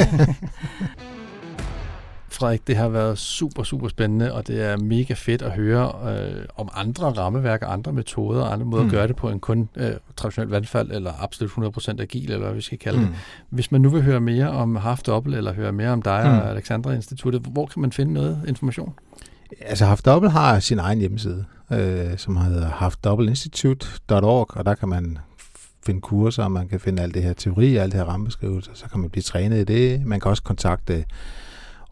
Frederik, det har været super, super spændende, og det er mega fedt at høre øh, om andre rammeværker, andre metoder og andre måder mm. at gøre det på en kun øh, traditionel vandfald, eller absolut 100% agil, eller hvad vi skal kalde mm. det. Hvis man nu vil høre mere om Haft Dobbelt, eller høre mere om dig mm. og Alexandra Instituttet, hvor kan man finde noget information? Altså Haft Dobbelt har sin egen hjemmeside, øh, som hedder haftdoubletinstitute.org, og der kan man finde kurser, og man kan finde alt det her teori, alt det her rammebeskrivelser, så kan man blive trænet i det. Man kan også kontakte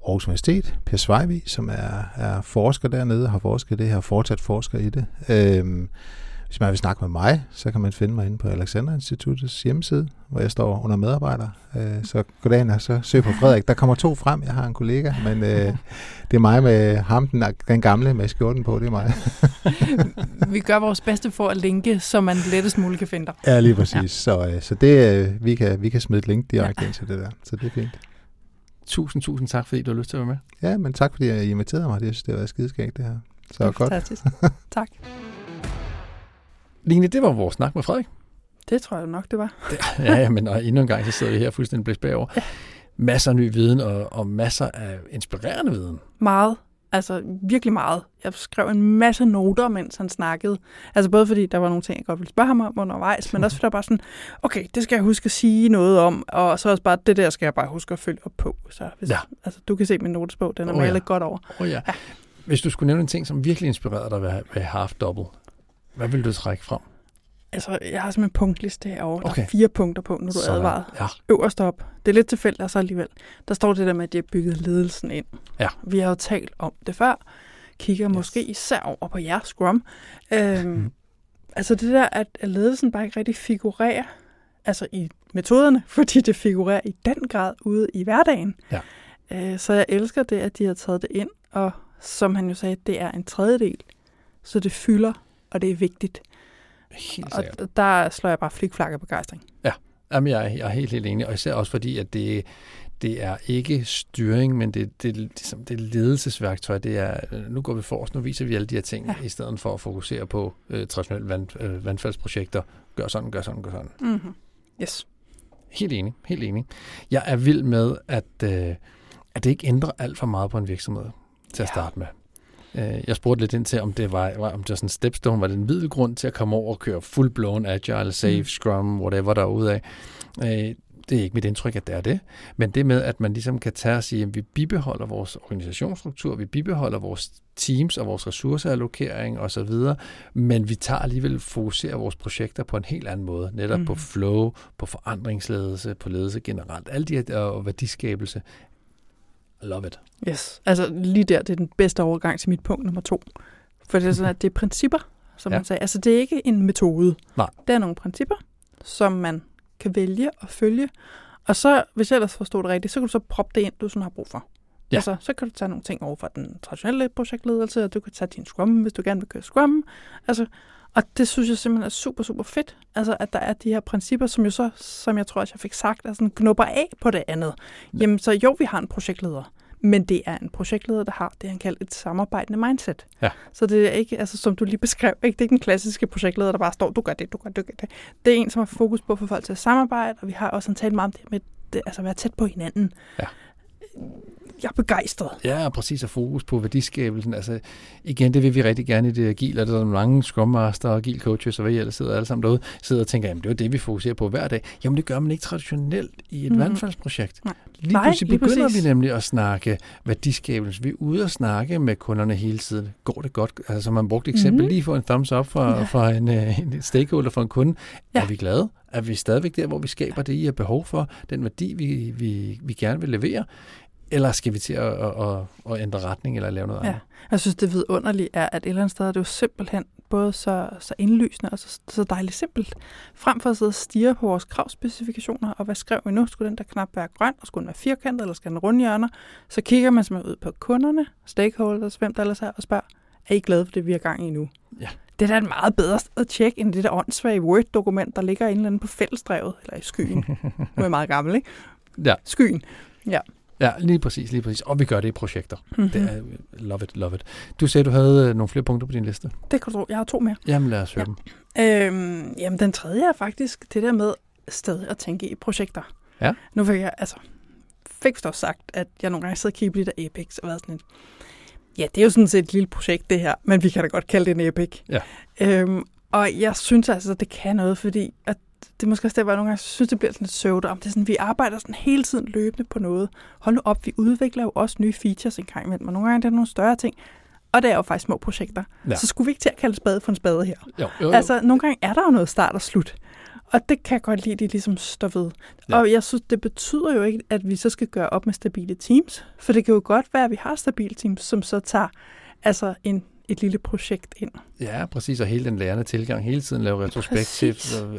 Aarhus Universitet, Per Svejvi, som er, er forsker dernede, har forsket det her, fortsat forsker i det. Øhm, hvis man vil snakke med mig, så kan man finde mig inde på Alexander Instituttets hjemmeside, hvor jeg står under medarbejder. Øh, så goddagen og så søg på Frederik. Der kommer to frem. Jeg har en kollega, men øh, det er mig med ham, den, den gamle med skjorten på. Det er mig. vi gør vores bedste for at linke, så man lettest muligt kan finde dig. Ja, lige præcis. Ja. Så, øh, så det, øh, vi, kan, vi kan smide et link direkte ja. ind til det der. Så det er fint. Tusind, tusind tak, fordi du har lyst til at være med. Ja, men tak, fordi jeg inviterede mig. Det, jeg synes, det har været skideskægt, det her. Så det er godt. Fantastisk. tak. Line, det var vores snak med Frederik. Det tror jeg nok, det var. Det, ja, ja, men og endnu en gang, så sidder vi her fuldstændig blæst bagover. Ja. Masser af ny viden og, og masser af inspirerende viden. Meget. Altså virkelig meget. Jeg skrev en masse noter, mens han snakkede. Altså både fordi der var nogle ting, jeg godt ville spørge ham om undervejs, men også fordi der bare sådan, okay, det skal jeg huske at sige noget om, og så også bare, det der skal jeg bare huske at følge op på. Så hvis, ja. altså, du kan se min notesbog, den er oh, malet ja. godt over. Oh, ja. ja. Hvis du skulle nævne en ting, som virkelig inspirerede dig ved, ved Half Double, hvad vil du trække frem? Altså, jeg har simpelthen en punktliste herovre. Okay. Der er fire punkter på, når du er advaret. Ja. Øverst op. Det er lidt tilfældigt, og så alligevel. Der står det der med, at de har bygget ledelsen ind. Ja. Vi har jo talt om det før. Kigger yes. måske især over på jer, Scrum. Øhm, mm. Altså det der, at ledelsen bare ikke rigtig figurerer altså i metoderne, fordi det figurerer i den grad ude i hverdagen. Ja. Øh, så jeg elsker det, at de har taget det ind, og som han jo sagde, det er en tredjedel. Så det fylder, og det er vigtigt. Helt sikkert. Og der slår jeg bare flikflak af begejstring. Ja, Jamen, jeg, er, jeg er helt, helt enig, og især også fordi, at det, det er ikke styring, men det, det, ligesom, det er ledelsesværktøj. Det er, nu går vi forrest, nu viser vi alle de her ting, ja. i stedet for at fokusere på øh, traditionelle vand, øh, vandfaldsprojekter. Gør sådan, gør sådan, gør sådan. Mm-hmm. Yes. Helt enig, helt enig. Jeg er vild med, at, øh, at det ikke ændrer alt for meget på en virksomhed til at starte med. Øh, jeg spurgte lidt ind til, om det var, om det var sådan stepstone, var det en middel grund til at komme over og køre full-blown agile, safe, mm. scrum, whatever der er ude af. Øh, det er ikke mit indtryk, at det er det. Men det med, at man ligesom kan tage og sige, at vi bibeholder vores organisationsstruktur, vi bibeholder vores teams og vores ressourceallokering osv., men vi tager alligevel fokuserer vores projekter på en helt anden måde, netop mm. på flow, på forandringsledelse, på ledelse generelt, alle de her og værdiskabelse. I love it. Yes. Altså lige der, det er den bedste overgang til mit punkt nummer to. For det er sådan, at det er principper, som ja. man sagde. Altså det er ikke en metode. Nej. Det er nogle principper, som man kan vælge at følge. Og så, hvis jeg ellers forstår det rigtigt, så kan du så proppe det ind, du sådan har brug for. Ja. Altså, så kan du tage nogle ting over fra den traditionelle projektledelse, og du kan tage din Scrum, hvis du gerne vil køre Scrum. Altså, og det synes jeg simpelthen er super, super fedt. Altså, at der er de her principper, som jo så, som jeg tror, at jeg fik sagt, er sådan knupper af på det andet. Ja. Jamen, så jo, vi har en projektleder. Men det er en projektleder, der har det, han kalder et samarbejdende mindset. Ja. Så det er ikke, altså som du lige beskrev, ikke? det er ikke den klassiske projektleder, der bare står, du gør det, du gør det, du gør det. Det er en, som har fokus på at få folk til at samarbejde, og vi har også talt meget om det med det, altså at være tæt på hinanden. Ja jeg er begejstret. Ja, præcis, og fokus på værdiskabelsen. Altså, igen, det vil vi rigtig gerne i det agile, og der er mange Scrum Master og agile coaches, og hvad I ellers sidder alle sammen derude, sidder og tænker, jamen det er det, vi fokuserer på hver dag. Jamen det gør man ikke traditionelt i et mm. vandfaldsprojekt. Nej. Lige Nej, pludselig lige begynder præcis. vi nemlig at snakke værdiskabelse. Vi er ude og snakke med kunderne hele tiden. Går det godt? Altså, som man brugte eksempel mm. lige for en thumbs up fra, ja. fra en, øh, en stakeholder for en kunde. Ja. Er vi glade? Er vi stadigvæk der, hvor vi skaber det, I har behov for? Den værdi, vi, vi, vi gerne vil levere? Eller skal vi til at, at, at ændre retning eller lave noget ja. andet? Jeg synes, det vidunderlige er, at et eller andet sted er det jo simpelthen både så, så indlysende og så, så dejligt simpelt. Frem for at sidde og stige på vores kravspecifikationer, og hvad skrev vi nu? Skulle den der knap være grøn, og skulle den være firkantet, eller skal den runde hjørner? Så kigger man simpelthen ud på kunderne, stakeholders, hvem der ellers er, og spørger, er I glade for det, vi har gang i nu? Ja. Det er da en meget bedre sted at tjekke, end det der åndssvage Word-dokument, der ligger en eller anden på fællesdrevet, eller i skyen. nu er jeg meget gammel, ikke? Ja. Skyen. Ja. Ja, lige præcis, lige præcis. Og vi gør det i projekter. Mm-hmm. Det er, love it, love it. Du sagde, du havde øh, nogle flere punkter på din liste. Det kan du tro. Jeg har to mere. Jamen lad os høre ja. dem. Øhm, jamen den tredje er faktisk det der med stadig at tænke i projekter. Ja. Nu fik jeg, altså, fik også sagt, at jeg nogle gange sidder og kigger på lidt af Apex og været sådan et, ja, det er jo sådan set et lille projekt det her, men vi kan da godt kalde det en Epic. Ja. Øhm, og jeg synes altså, det kan noget, fordi at det er måske også der, hvor jeg nogle gange synes, det bliver sådan lidt søvd om. Det er sådan, vi arbejder sådan hele tiden løbende på noget. Hold nu op, vi udvikler jo også nye features en gang imellem, og nogle gange er det nogle større ting. Og det er jo faktisk små projekter. Ja. Så skulle vi ikke til at kalde spade for en spade her? Jo, jo, jo. Altså, nogle gange er der jo noget start og slut. Og det kan jeg godt lide, at de ligesom står ved. Ja. Og jeg synes, det betyder jo ikke, at vi så skal gøre op med stabile teams. For det kan jo godt være, at vi har stabile teams, som så tager altså en, et lille projekt ind. Ja, præcis, og hele den lærende tilgang, hele tiden lave retrospektiv,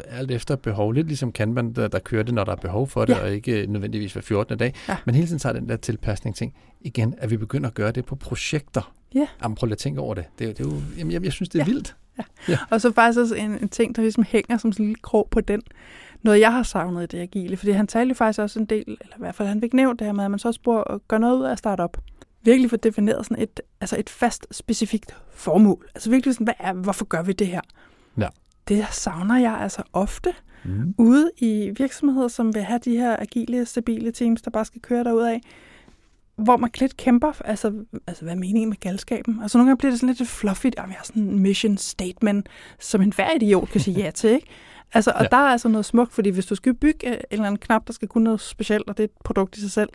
alt efter behov, lidt ligesom Kanban, der, der kører det, når der er behov for det, Ja. og ikke nødvendigvis hver 14. dag, Ja. men hele tiden tager den der tilpasning ting. Igen, at vi begynder at gøre det på projekter. Ja. Jamen, prøv lige at tænke over det. Det det er jo, jamen, jeg, jeg synes, det er Ja. vildt. Og så faktisk også en, en ting, der ligesom hænger som sådan en lille krog på den. Noget, jeg har savnet i det agile. Fordi han talte jo faktisk også en del, eller i hvert fald han fik nævnt det her med, at man så også bruger at gøre noget ud af at starte op. Virkelig få defineret sådan et, altså et fast, specifikt formål. Altså virkelig sådan, hvad er, hvorfor gør vi det her? Ja. Det savner jeg altså ofte Mm. ude i virksomheder, som vil have de her agile, stabile teams, der bare skal køre derud af, hvor man lidt kæmper, altså, altså hvad er meningen med galskaben? Altså nogle gange bliver det sådan lidt fluffy, og vi har sådan en mission statement, som en hver idiot kan sige ja til, ikke? Altså, og Ja. ja. der er altså noget smukt, fordi hvis du skal bygge øh, en eller anden knap, der skal kunne noget specielt, og det er et produkt i sig selv,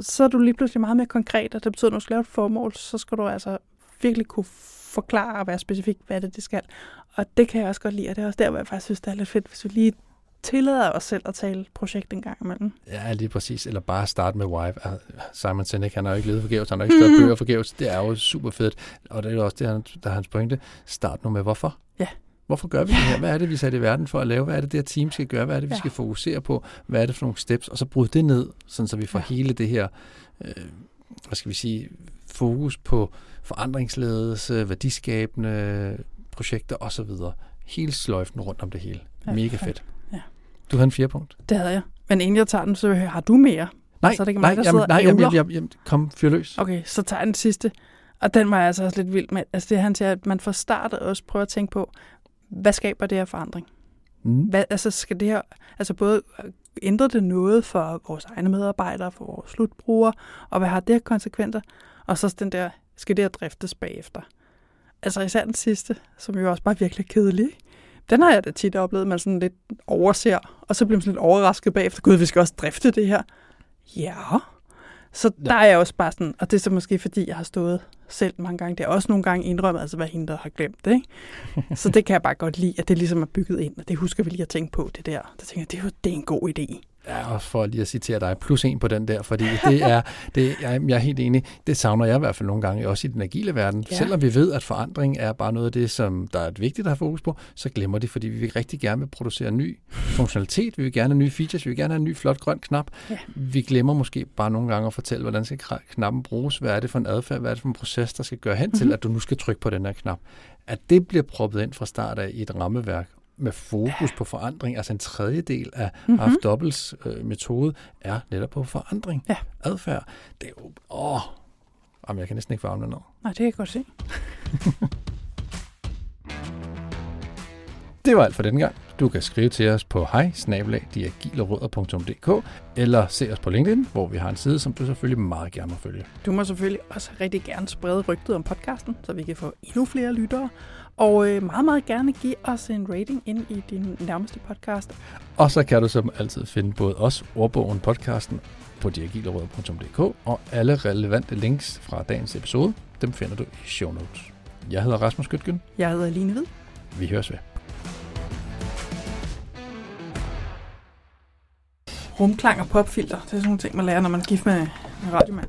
så er du lige pludselig meget mere konkret, og det betyder, at når du skal lave et formål, så skal du altså virkelig kunne forklare og være specifik, hvad det, det skal. Og det kan jeg også godt lide, og det er også der, hvor jeg faktisk synes, det er lidt fedt, hvis vi lige tillader os selv at tale projekt en gang imellem. Ja, lige præcis. Eller bare starte med Wife. Simon Sinek, han har jo ikke levet forgæves, han har ikke skrevet Mm. bøger forgæves. Det er jo super fedt. Og det er jo også det, der er hans pointe. Start nu med hvorfor. Ja. Hvorfor gør vi det her? Hvad er det, vi er sat i verden for at lave? Hvad er det, det her team skal gøre? Hvad er det, vi Ja. skal fokusere på? Hvad er det for nogle steps? Og så bryde det ned, sådan så vi får Ja. hele det her, øh, hvad skal vi sige, fokus på forandringsledelse, værdiskabende projekter osv. Hele sløjfen rundt om det hele. Ja, Mega fedt. Ja. Du havde en fire punkt. Det havde jeg. Men inden jeg tager den, så har du mere. Nej, Så er det ikke nej, mig, der jamen, nej, jamen, jamen, jamen, kom, fyr løs. Okay, så tager jeg den sidste. Og den var jeg altså også lidt vild med. Altså det han siger, at man fra startet også prøver at tænke på, hvad skaber det her forandring? Mm. Hvad, altså skal det her, altså både øh, ændre det noget for vores egne medarbejdere, for vores slutbrugere, og hvad har det her konsekvenser? Og så den der, skal det her driftes bagefter? Altså især den sidste, som jo også bare virkelig kedelig. Den har jeg da tit oplevet, man sådan lidt overser, og så bliver man sådan lidt overrasket bagefter. Gud, vi skal også drifte det her. Ja. Så Ja. der er jeg også bare sådan, og det er så måske fordi, jeg har stået selv mange gange. Det er også nogle gange indrømmet, altså hvad hende, der har glemt det. Ikke? Så det kan jeg bare godt lide, at det ligesom er bygget ind, og det husker vi lige at tænke på, det der. Der tænker jeg, det er det er en god idé. Ja, og for lige at citere dig, plus en på den der, fordi det er, det, jeg, jeg er helt enig, det savner jeg i hvert fald nogle gange, også i den agile verden. Ja. Selvom vi ved, at forandring er bare noget af det, som der er vigtigt at have fokus på, så glemmer de, fordi vi vil rigtig gerne vil producere ny funktionalitet, vi vil gerne have nye features, vi vil gerne have en ny flot grøn knap. Ja. Vi glemmer måske bare nogle gange at fortælle, hvordan skal knappen bruges, hvad er det for en adfærd, hvad er det for en proces, der skal gøre hen til, Mhm. at du nu skal trykke på den her knap. At det bliver proppet ind fra start af i et rammeværk, med fokus på forandring, altså en tredjedel af Mm-hmm. haft dobbelts øh, metode er netop på forandring. Ja. Adfærd. Det er jo... Åh, jamen, jeg kan næsten ikke armene ned. Nej, det kan jeg godt se. Det var alt for denne gang. Du kan skrive til os på hej eller se os på LinkedIn, hvor vi har en side, som du selvfølgelig meget gerne må følge. Du må selvfølgelig også rigtig gerne sprede rygtet om podcasten, så vi kan få endnu flere lyttere. Og øh, meget, meget gerne give os en rating ind i din nærmeste podcast. Og så kan du som altid finde både os, ordbogen, podcasten på diagilerødder.dk og alle relevante links fra dagens episode, dem finder du i show notes. Jeg hedder Rasmus Gytgen. Jeg hedder Line Hvid. Vi høres ved. Rumklang og popfilter, det er sådan nogle ting, man lærer, når man er gift med en radiomand.